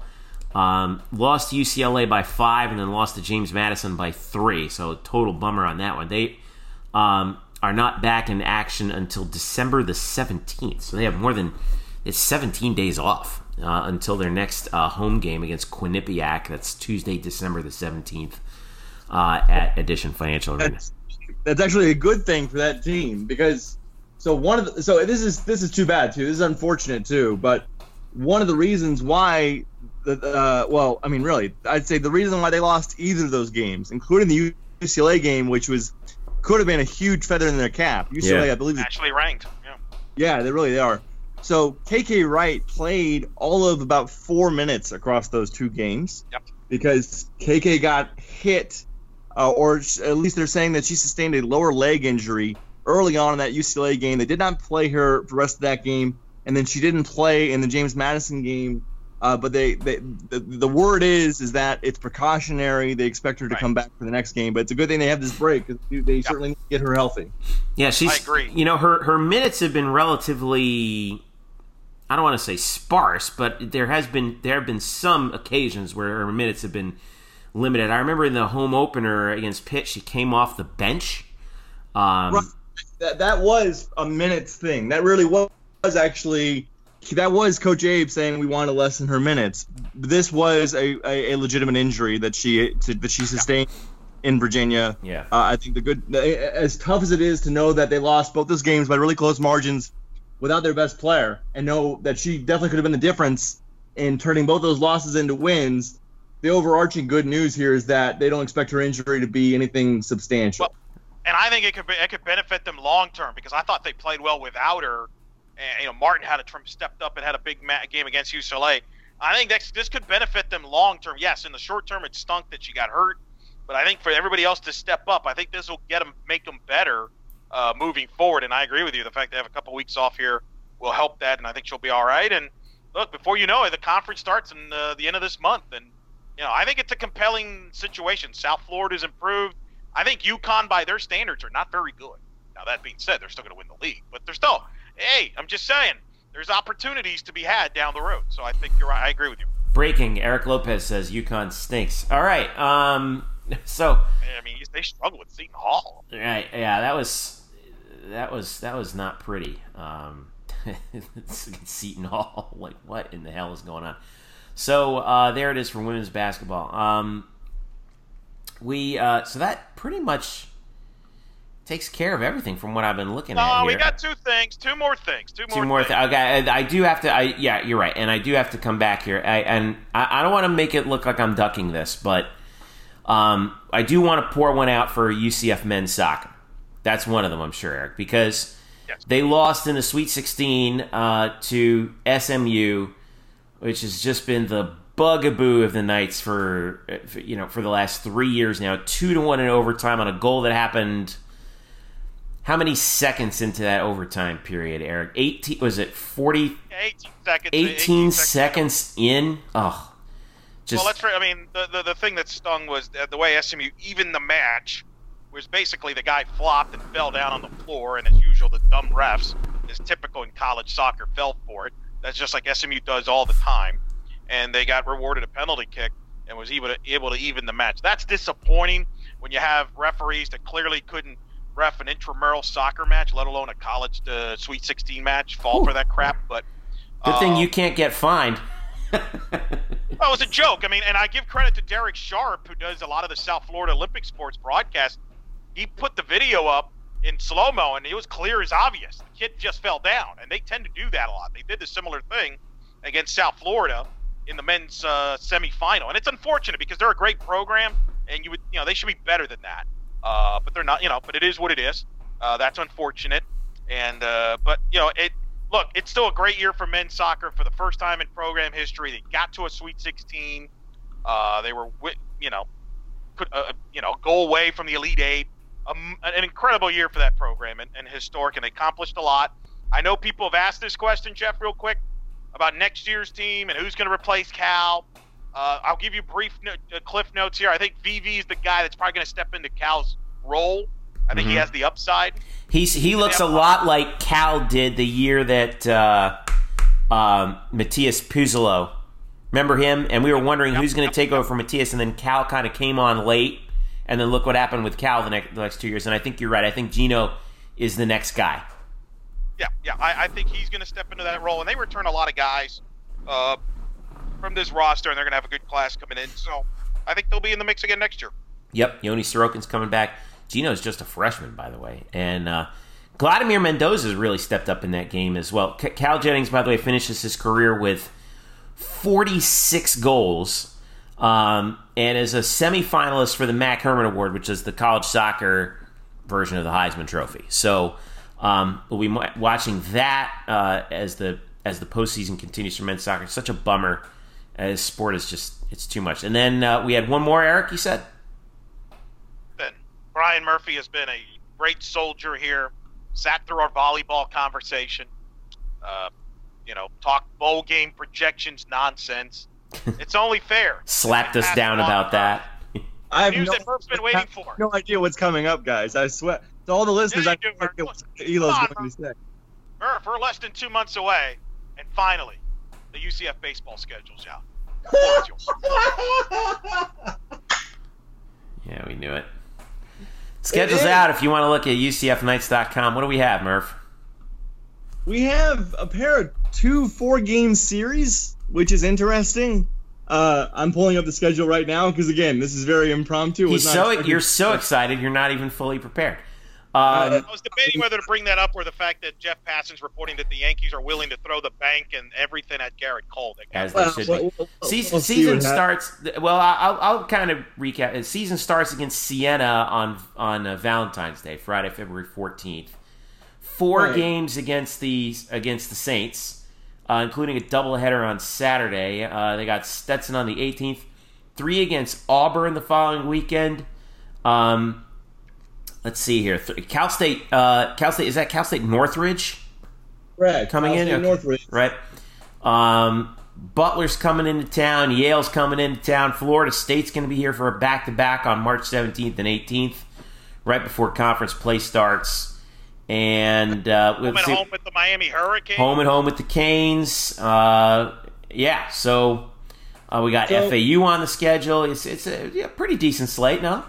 Um, lost to UCLA by five, and then lost to James Madison by three. So total bummer on that one. They um, are not back in action until December the seventeenth. So they have more than it's seventeen days off uh, until their next uh, home game against Quinnipiac. That's Tuesday, December the seventeenth uh, at Addition Financial Arena. That's, that's actually a good thing for that team because so one of the, so this is this is too bad too. This is unfortunate too, but one of the reasons why the uh, well, I mean, really, I'd say the reason why they lost either of those games, including the UCLA game, which was could have been a huge feather in their cap. UCLA, yeah. I believe, is actually ranked. Yeah. Yeah, they really they are. So Kay Kay Wright played all of about four minutes across those two games. Yep. Because KK got hit uh, or at least they're saying that she sustained a lower leg injury early on in that UCLA game. They did not play her for the rest of that game, and then she didn't play in the James Madison game. Uh, but they, they the, the, word is is that it's precautionary. They expect her to right. come back for the next game, but it's a good thing they have this break because they yep. certainly need to get her healthy. Yeah, she's. I agree. You know, her her minutes have been relatively. I don't want to say sparse, but there has been there have been some occasions where her minutes have been limited. I remember in the home opener against Pitt, she came off the bench. Um, right. that, that was a minutes thing. That really was, was actually that was Coach Abe saying we want to lessen her minutes. This was a, a, a legitimate injury that she to, that she sustained yeah. in Virginia. Yeah, uh, I think the good as tough as it is to know that they lost both those games by really close margins without their best player, and know that she definitely could have been the difference in turning both those losses into wins the overarching good news here is that they don't expect her injury to be anything substantial. Well, and I think it could be, it could benefit them long term because I thought they played well without her. And you know, Martin had a stepped up and had a big game against UCLA. I think this this could benefit them long term. Yes, in the short term, it stunk that she got hurt, but I think for everybody else to step up, I think this will get them, make them better uh, moving forward. And I agree with you. The fact they have a couple weeks off here will help that, and I think she'll be all right. And look, before you know it, the conference starts in uh, the end of this month, and you know, I think it's a compelling situation. South Florida's improved. I think UConn, by their standards, are not very good. Now, that being said, they're still going to win the league, but they're still, hey, I'm just saying, there's opportunities to be had down the road. So I think you're right. I agree with you. Breaking. Eric Lopez says UConn stinks. All right. Um, *laughs* so. I mean, they struggle with Seton Hall. Right. Yeah, that was that was that was not pretty. Um, *laughs* Seton Hall. *laughs* Like, what in the hell is going on? So uh, there it is for women's basketball. Um, we uh, so that pretty much takes care of everything from what I've been looking no, at. No, we got two things, two more things, two more. Two more things. Th- okay, I, I, do have to. I yeah, you're right, and I do have to come back here. I, and I, I don't want to make it look like I'm ducking this, but um, I do want to pour one out for UCF men's soccer. That's one of them, I'm sure, Eric, because yes. they lost in the Sweet 16 uh, to SMU which has just been the bugaboo of the Knights for, for, you know for the last three years now. Two to one in overtime on a goal that happened. How many seconds into that overtime period, Eric? Eighteen was it forty? Eighteen seconds. 18, 18 seconds, seconds in. Oh, just. Well, let's. I mean, the, the the thing that stung was uh, the way SMU even the match was basically the guy flopped and fell down on the floor, and as usual, the dumb refs, is typical in college soccer, fell for it. That's just like SMU does all the time. And they got rewarded a penalty kick and was able to, able to even the match. That's disappointing when you have referees that clearly couldn't ref an intramural soccer match, let alone a college uh, Sweet 16 match, fall Ooh. for that crap. But good thing you can't get fined. *laughs* well, it was a joke. I mean, and I give credit to Derek Sharp, who does a lot of the South Florida Olympic sports broadcast. He put the video up in slow mo, and it was clear as obvious. The kid just fell down, and they tend to do that a lot. They did the similar thing against South Florida in the men's uh, semifinal, and it's unfortunate because they're a great program, and you would, you know, they should be better than that. Uh, but they're not, you know. But it is what it is. Uh, that's unfortunate. And uh, but you know it. Look, it's still a great year for men's soccer for the first time in program history. They got to a Sweet 16. Uh, they were, you know, could uh, you know go away from the Elite Eight. Um, an incredible year for that program and, and historic, and they accomplished a lot. I know people have asked this question, Jeff, real quick about next year's team and who's going to replace Cal. Uh, I'll give you brief no, uh, cliff notes here. I think Vivi is the guy that's probably going to step into Cal's role. I think mm-hmm. he has the upside. He's he looks a lot like Cal did the year that uh, um, Puzello. Remember him? And we were wondering yep, who's going to yep, take over for Matías, and then Cal kind of came on late, and then look what happened with Cal the next, the next two years. And I think you're right. I think Gino is the next guy. Yeah, yeah. I, I think he's going to step into that role, and they return a lot of guys uh, from this roster, and they're going to have a good class coming in. So I think they'll be in the mix again next year. Yep, Yoni Sorokin's coming back. Gino's just a freshman, by the way, and uh, Vladimir Mendoza really stepped up in that game as well. Cal Jennings, by the way, finishes his career with 46 goals. Um, and is a semifinalist for the MAC Hermann Award, which is the college soccer version of the Heisman Trophy. So um, we'll be watching that uh, as the as the postseason continues for men's soccer. Such a bummer. As sport is just it's too much. And then uh, we had one more. Eric, you said. Then Brian Murphy has been a great soldier here. Sat through our volleyball conversation. Uh, you know, talk bowl game projections nonsense. *laughs* It's only fair. Slapped us down about that. I have no, been waiting for. no idea what's coming up, guys. I swear. To all the listeners, yeah, I do, what Elo's going to say. Murph, we're less than two months away, and finally, the UCF baseball schedule's out. *laughs* yeah, we knew it. Schedule's it out if you want to look at UCFKnights.com. What do we have, Murph? We have a pair of two four game series, which is interesting. Uh, I'm pulling up the schedule right now because again, this is very impromptu. He's so you're so excited, you're not even fully prepared. Um, I was debating whether to bring that up or the fact that Jeff Passan's reporting that the Yankees are willing to throw the bank and everything at Gerrit Cole. As they should well, well, season, we'll season starts. Well, I'll, I'll kind of recap. Season starts against Siena on on uh, Valentine's Day, Friday, February 14th. Four right. games against the against the Saints uh, including a doubleheader on Saturday. Uh, they got Stetson on the 18th, three against Auburn the following weekend. Um, let's see here. Cal State. Uh, Cal State is that Cal State Northridge? Right. Coming Cal in. Okay. Northridge. Right. Um, Butler's coming into town. Yale's coming into town. Florida State's going to be here for a back to back on March 17th and 18th, right before conference play starts. And uh, home and home with the Miami Hurricanes. Home and home with the Canes. Uh, yeah, so uh, we got so, FAU on the schedule. It's it's a yeah, pretty decent slate, no?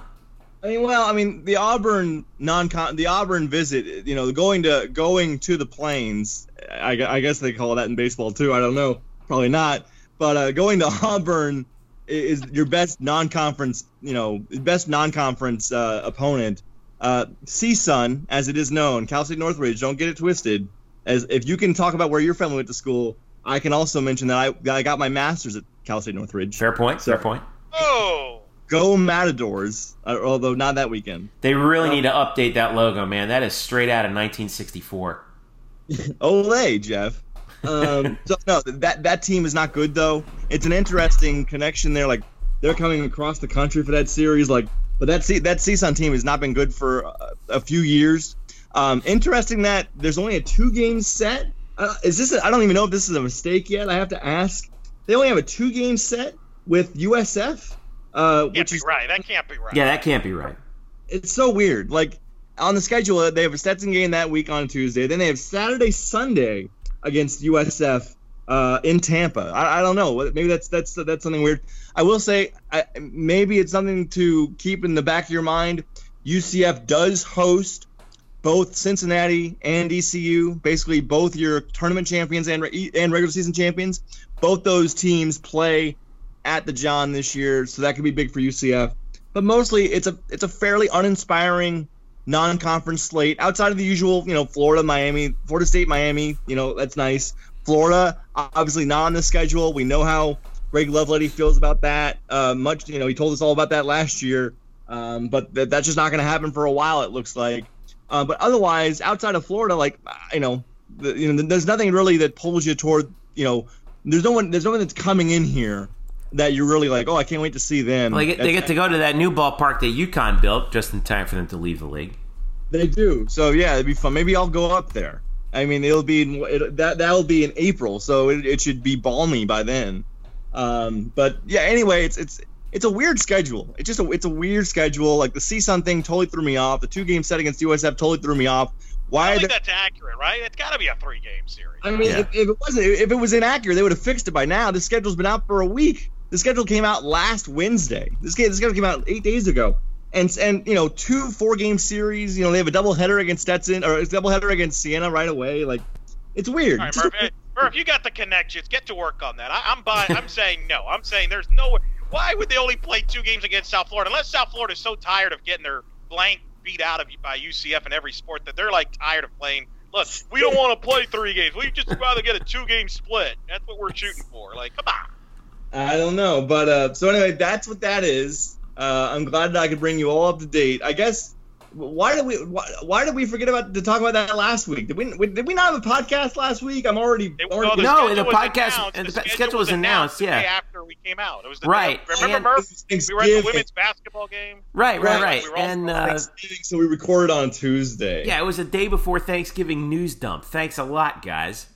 I mean, well, I mean, the Auburn non the Auburn visit, you know, going to going to the Plains. I, I guess they call that in baseball too. I don't know, probably not. But uh, going to *laughs* Auburn is your best non-conference, you know, best non-conference uh, opponent uh, CSUN, as it is known, Cal State Northridge, don't get it twisted. As if you can talk about where your family went to school, I can also mention that I, I got my master's at Cal State Northridge. Fair point. So, fair point. Oh. Go Matadors, uh, although not that weekend. They really um, need to update that logo, man. That is straight out of 1964. *laughs* Olay, Jeff. Um, *laughs* so no, that that team is not good though. It's an interesting connection there. Like they're coming across the country for that series. Like but that C- that CSUN team has not been good for a, a few years. Um, interesting that there's only a two game set. Uh, is this? I don't even know if this is a mistake yet. I have to ask. They only have a two game set with USF. Uh, can't which is right. That can't be right. Yeah, that can't be right. It's so weird. Like on the schedule, they have a Stetson game that week on Tuesday. Then they have Saturday, Sunday against USF uh, in Tampa. I, I, don't know. Maybe that's that's that's something weird. I will say I, maybe it's something to keep in the back of your mind. UCF does host both Cincinnati and ECU, basically both your tournament champions and and regular season champions. Both those teams play at the John this year, so that could be big for UCF. But mostly, it's a it's a fairly uninspiring non-conference slate outside of the usual, you know, Florida, Miami, Florida State, Miami. You know, that's nice. Florida, obviously not on the schedule. We know how Greg Lovelady feels about that. Uh, much, you know, he told us all about that last year. Um, but th- that's just not going to happen for a while. It looks like Uh, but otherwise, outside of Florida, like you know, the, you know, there's nothing really that pulls you toward you know. There's no one. There's no one that's coming in here that you're really like, oh, I can't wait to see them. Well, they, get, they get to go to that new ballpark that UConn built just in time for them to leave the league. They do. So yeah, it'd be fun. Maybe I'll go up there. I mean, it'll be in, it, that that'll be in April, so it, it should be balmy by then. Um, but yeah, anyway, it's it's it's a weird schedule. It's just a it's a weird schedule. Like the CSUN thing totally threw me off. The two game set against USF totally threw me off. Why? I think that's accurate, right? It's got to be a three game series. I mean, yeah. if, if, it wasn't, if it was inaccurate, they would have fixed it by now. The schedule's been out for a week. The schedule came out last Wednesday. This game, the schedule came out eight days ago and and you know two four game series. You know they have a double header against Stetson or a double header against Siena right away. Like it's weird. All right, Murph, hey, Murph, you got the connections. Get to work on that. I, am buying. I'm saying no. I'm saying there's no. Why would they only play two games against South Florida? Unless South Florida is so tired of getting their blank beat out of you by UCF in every sport that they're like tired of playing. Look, we don't want to play three games. We just rather get a two game split. That's what we're shooting for. Like, come on. I don't know, but uh, so anyway, that's what that is. Uh, I'm glad that I could bring you all up to date. I guess why did we why, why, did we forget about to talk about that last week? Did we did we not have a podcast last week? I'm already, it, already no, the, podcast and the, the schedule was announced. yeah, after we came out, it was right. Day, remember, Murph? We were at the women's basketball game. Right, right, right. We and uh, so we recorded on Tuesday. Yeah, it was a day before Thanksgiving news dump. Thanks a lot, guys.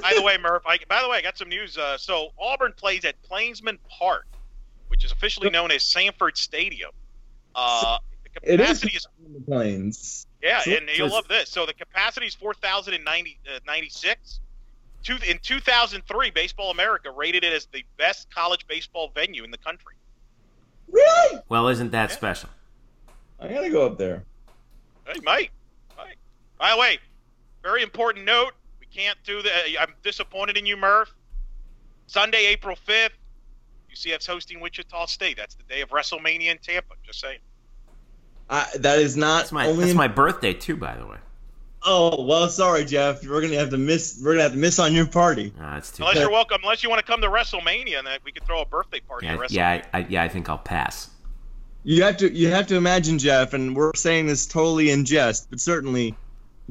By the way, Murph. I, by the way, I got some news. Uh, so Auburn plays at Plainsman Park which is officially known as Samford Stadium. Uh, the capacity is, is planes. Yeah, so, and you'll love this. So the capacity is 4,096. Uh, in 2003, Baseball America rated it as the best college baseball venue in the country. Really? Well, isn't that yeah. special? I gotta go up there. Hey, Mike. might. By the way, very important note: we can't do that. I'm disappointed in you, Murph. Sunday, April 5th, UCF's hosting Wichita State. That's the day of WrestleMania in Tampa. Just saying. Uh, that is not that's my that's in... my birthday too, by the way. Oh well, sorry, Jeff. We're gonna have to miss. We're gonna have to miss on your party. Uh, that's too unless bad. you're welcome. Unless you want to come to WrestleMania, and that we could throw a birthday party. Yeah, yeah, I, yeah. I think I'll pass. You have to. You have to imagine, Jeff, and we're saying this totally in jest, but certainly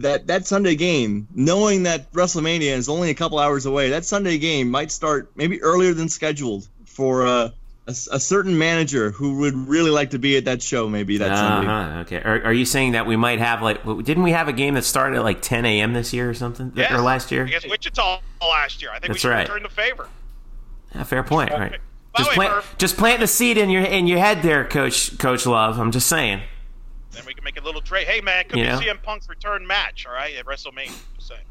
that that Sunday game, knowing that WrestleMania is only a couple hours away, that Sunday game might start maybe earlier than scheduled for uh, a, a, certain manager who would really like to be at that show. Maybe that uh-huh, Sunday. Okay. Are, are, you saying that we might have like? Didn't we have a game that started at like 10 a.m. this year or something? Yes. Or last year? Against Wichita last year. I think That's we should right. return the favor. Yeah, fair point. Right. Just way, plant, just plant the seed in your in your head there, Coach Coach Love. I'm just saying. Then we can make a little trade. Hey man, could you be know? CM Punk's return match, all right, at WrestleMania. Just saying.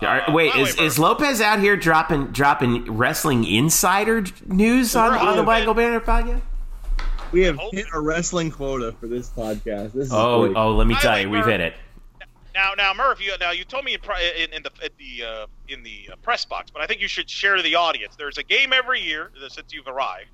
Uh, Wait, is, is Lopez out here dropping dropping wrestling insider news on, on the Waggle Banner podcast? We have hit a wrestling quota for this podcast. This oh, great. oh, let me tell you, we've hit it. Now, now, Murph, you, now you told me in, in, in the in the uh, in the uh, press box, but I think you should share to the audience. There's a game every year since you've arrived.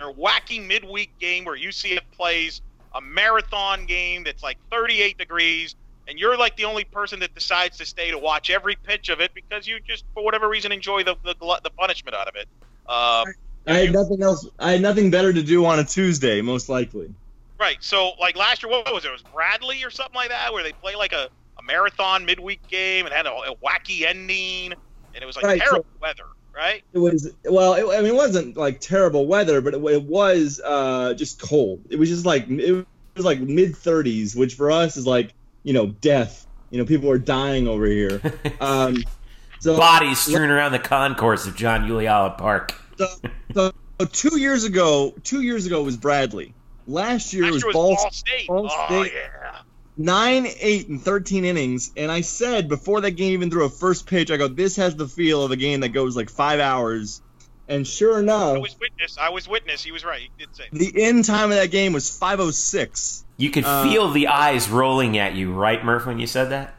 Their wacky midweek game where UCF plays a marathon game that's like 38 degrees and you're like the only person that decides to stay to watch every pitch of it because you just, for whatever reason, enjoy the the, the punishment out of it. Uh, I had you, nothing else. I had nothing better to do on a Tuesday, most likely. Right. So, like last year, what was it? It was Bradley or something like that, where they play like a, a marathon midweek game and had a, a wacky ending, and it was like right, terrible so weather. Right. It was well. It, I mean, it wasn't like terrible weather, but it, it was uh, just cold. It was just like it was like mid 30s, which for us is like you know, death. You know, people are dying over here. *laughs* Um, so bodies strewn around the concourse of John Euliano Park. so, so, two years ago, two years ago was Bradley. Last year, Last was, year was Ball, Ball State. Ball oh, State. yeah. Nine, eight, and thirteen innings, and I said before that game even threw a first pitch, I go, "This has the feel of a game that goes like five hours." And sure enough, I was witness. I was witness. He was right. He did say the end time of that game was five oh six. You could uh, feel the eyes rolling at you, right, Murph, when you said that?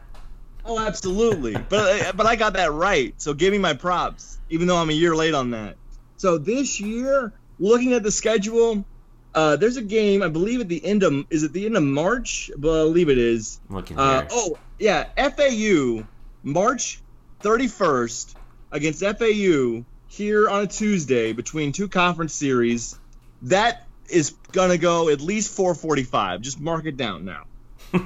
Oh, absolutely. but uh, but I got that right. So give me my props, even though I'm a year late on that. So this year, looking at the schedule, uh, there's a game I believe at the end of is it the end of March? I believe it is. Looking uh, oh yeah, FAU March 31st against FAU here on a Tuesday between two conference series. That is gonna go at least 4:45. Just mark it down now. *laughs*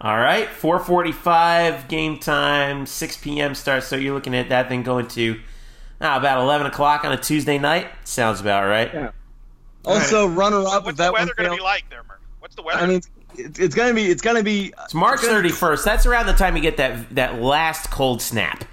All right, 4:45 game time, 6 p.m. start. So you're looking at that thing going to uh, about 11 o'clock on a Tuesday night. Sounds about right. Yeah. Also, right. runner up. With that. What's the weather going to be like there, Murph? What's the weather? I mean, it's, it's going to be. It's going to be. It's March 31st. That's around the time you get that that last cold snap.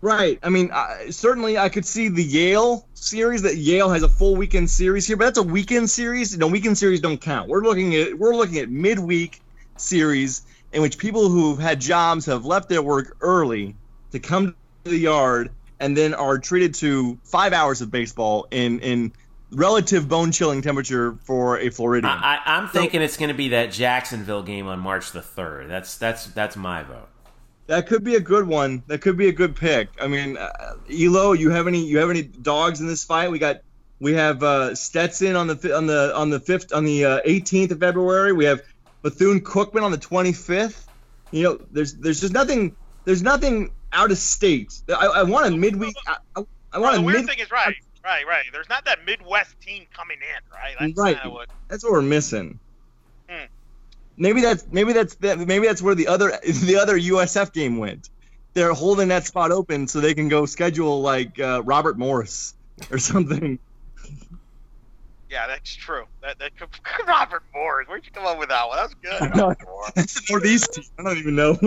Right. I mean, uh, certainly I could see the Yale series. That Yale has a full weekend series here, but that's a weekend series. No, weekend series don't count. We're looking at we're looking at midweek series in which people who've had jobs have left their work early to come to the yard and then are treated to five hours of baseball in in relative bone chilling temperature for a Floridian. I, am thinking so, it's going to be that Jacksonville game on March the third. That's that's that's my vote. That could be a good one. That could be a good pick. I mean, uh, Elo, you have any you have any dogs in this fight? We got we have uh, Stetson on the on the on the fifth on the uh, 18th of February. We have Bethune Cookman on the 25th. You know, there's there's just nothing there's nothing out of state. I, I want a midweek. I, I, want well, the a weird mid- thing is right, right, right. There's not that Midwest team coming in, right? That's right. What... That's what we're missing. Hmm. Maybe that's maybe that's maybe that's where the other *laughs* the other USF game went. They're holding that spot open so they can go schedule like uh, Robert Morris *laughs* or something. Yeah, that's true. That, that *laughs* Robert Morris. Where'd you come up with that one? That was good. that's the Northeast team. I don't even know.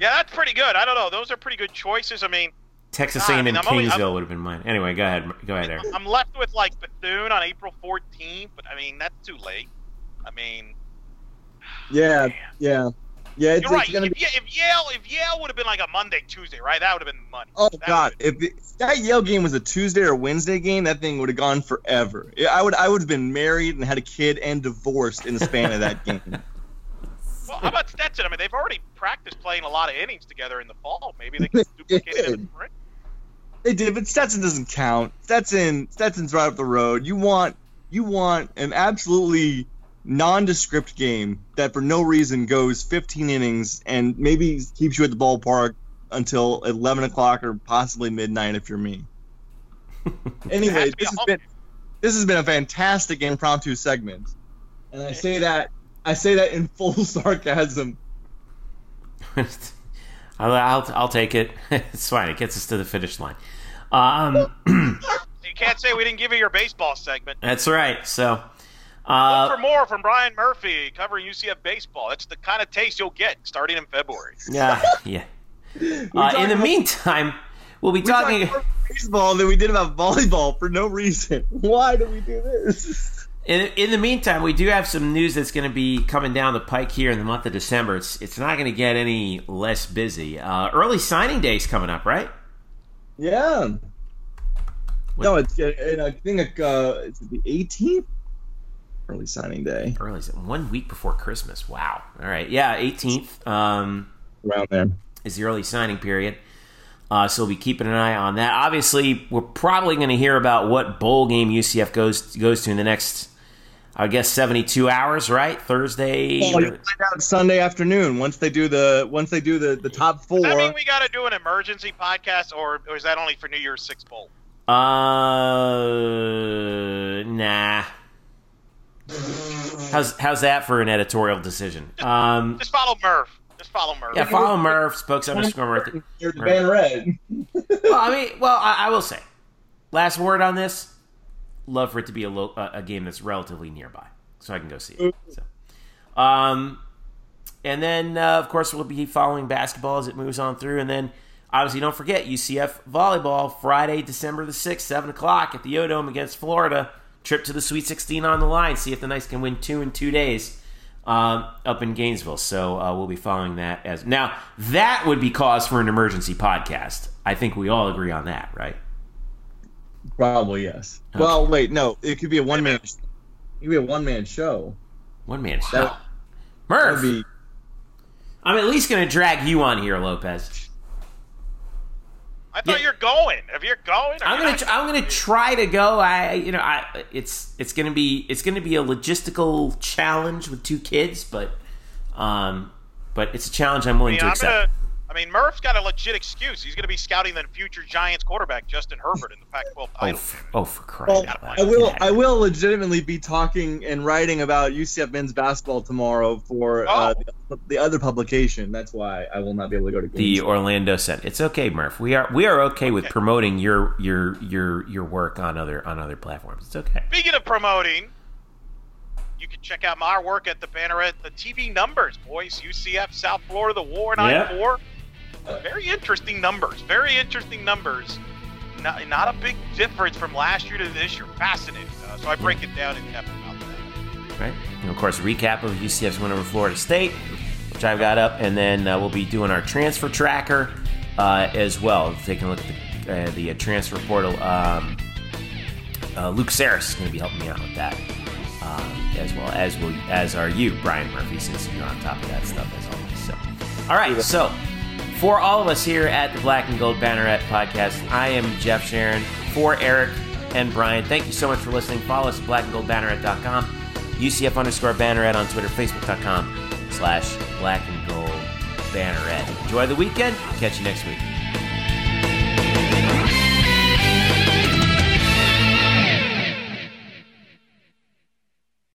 Yeah, that's pretty good. I don't know. Those are pretty good choices. I mean, Texas A&M I mean, Kingsville would have been mine. Anyway, go ahead. Go ahead, Eric. I'm left with like Bethune on April 14th, but I mean that's too late. I mean, yeah, yeah, yeah. You're right. If, be... if, Yale, if Yale would have been like a Monday, Tuesday, right? That would have been money. Oh that God, if it, that Yale game was a Tuesday or Wednesday game, that thing would have gone forever. I would, I would have been married and had a kid and divorced in the span of that *laughs* game. Well, how about Stetson? I mean, they've already practiced playing a lot of innings together in the fall. Maybe they can *laughs* duplicate it in the spring. They did, but Stetson doesn't count. Stetson, Stetson's right up the road. You want, you want an absolutely nondescript game that for no reason goes 15 innings and maybe keeps you at the ballpark until 11 o'clock or possibly midnight if you're me. *laughs* anyway, this has been this has been a fantastic impromptu segment, and I say that I say that in full *laughs* sarcasm. *laughs* I'll, I'll, I'll take it. *laughs* it's fine. It gets us to the finish line. Um, you can't say we didn't give you your baseball segment. *clears throat* That's right. So. Uh, Look for more from Brian Murphy covering UCF baseball. That's the kind of taste you'll get starting in February. Yeah, yeah. Uh, in the meantime, we'll be we talking baseball than we did about volleyball for no reason. Why do we do this? In, in the meantime, we do have some news that's going to be coming down the pike here in the month of December. It's it's not going to get any less busy. Uh, early signing day is coming up, right? Yeah. What? No, it's and I think uh, it's the 18th. Early signing day. Early one week before Christmas. Wow. All right. Yeah, 18th. Um, Around there is the early signing period. Uh, so we'll be keeping an eye on that. Obviously, we're probably going to hear about what bowl game UCF goes goes to in the next, I guess, seventy two hours. Right, Thursday. Oh, you find out Sunday afternoon once they do the once they do the the top four. I mean, we got to do an emergency podcast, or, or is that only for New Year's Six bowl? Uh, nah. How's how's that for an editorial decision? Um, just follow Murph. Just follow Murph. Yeah, follow Murph. Spokes underscore Murph. You're the band red. well, I mean, well, I, I, will say, last word on this. Love for it to be a, lo- a game that's relatively nearby, so I can go see it. So, um, and then uh, of course we'll be following basketball as it moves on through, and then obviously don't forget UCF volleyball Friday, December the sixth, seven o'clock at the O Dome against Florida. Trip to the Sweet 16 on the line. See if the Knights can win two in two days um, up in Gainesville. So uh, we'll be following that as now. That would be cause for an emergency podcast. I think we all agree on that, right? Probably yes. Okay. Well, wait, no. It could be a one man. It could be a one man show. One man show. That, Murph. Be... I'm at least going to drag you on here, Lopez. I thought yeah. you're going. If you're going, I'm gonna tr- I'm gonna try to go. I you know I it's it's gonna be it's gonna be a logistical challenge with two kids, but um, but it's a challenge I'm willing I mean, to I'm accept. Gonna, I I mean, Murph's got a legit excuse. He's going to be scouting the future Giants quarterback Justin Herbert in the Pac-12 title. Oh, for, oh, for crying well, I will. I will legitimately be talking and writing about UCF men's basketball tomorrow for uh, oh. the, the, other publication. That's why I will not be able to go to games. the Orlando Sentinel. It's okay, Murph. We are we are okay, okay, with promoting your your your your work on other on other platforms. It's okay. Speaking of promoting, you can check out my work at the banner at the TV numbers, boys. UCF South Florida, the War Nine yeah. Four. Very interesting numbers. Very interesting numbers. Not, not a big difference from last year to this year. Fascinating. Uh, so I break it down in depth about that. Right. And of course, recap of UCF's win over Florida State, which I've got up, and then uh, we'll be doing our transfer tracker uh, as well. Taking a look at the, uh, the uh, transfer portal. Um, uh, Luke Saris is going to be helping me out with that, um, as well as will as are you, Brian Murphy, since you're on top of that stuff as always. So, all right, so for all of us here at the Black and Gold Banneret podcast, I am Jeff Sharon. For Eric and Brian, thank you so much for listening. Follow us at blackandgoldbanneret.com, UCF underscore banneret on Twitter, facebook.com slash black and gold banneret. Enjoy the weekend. Catch you next week.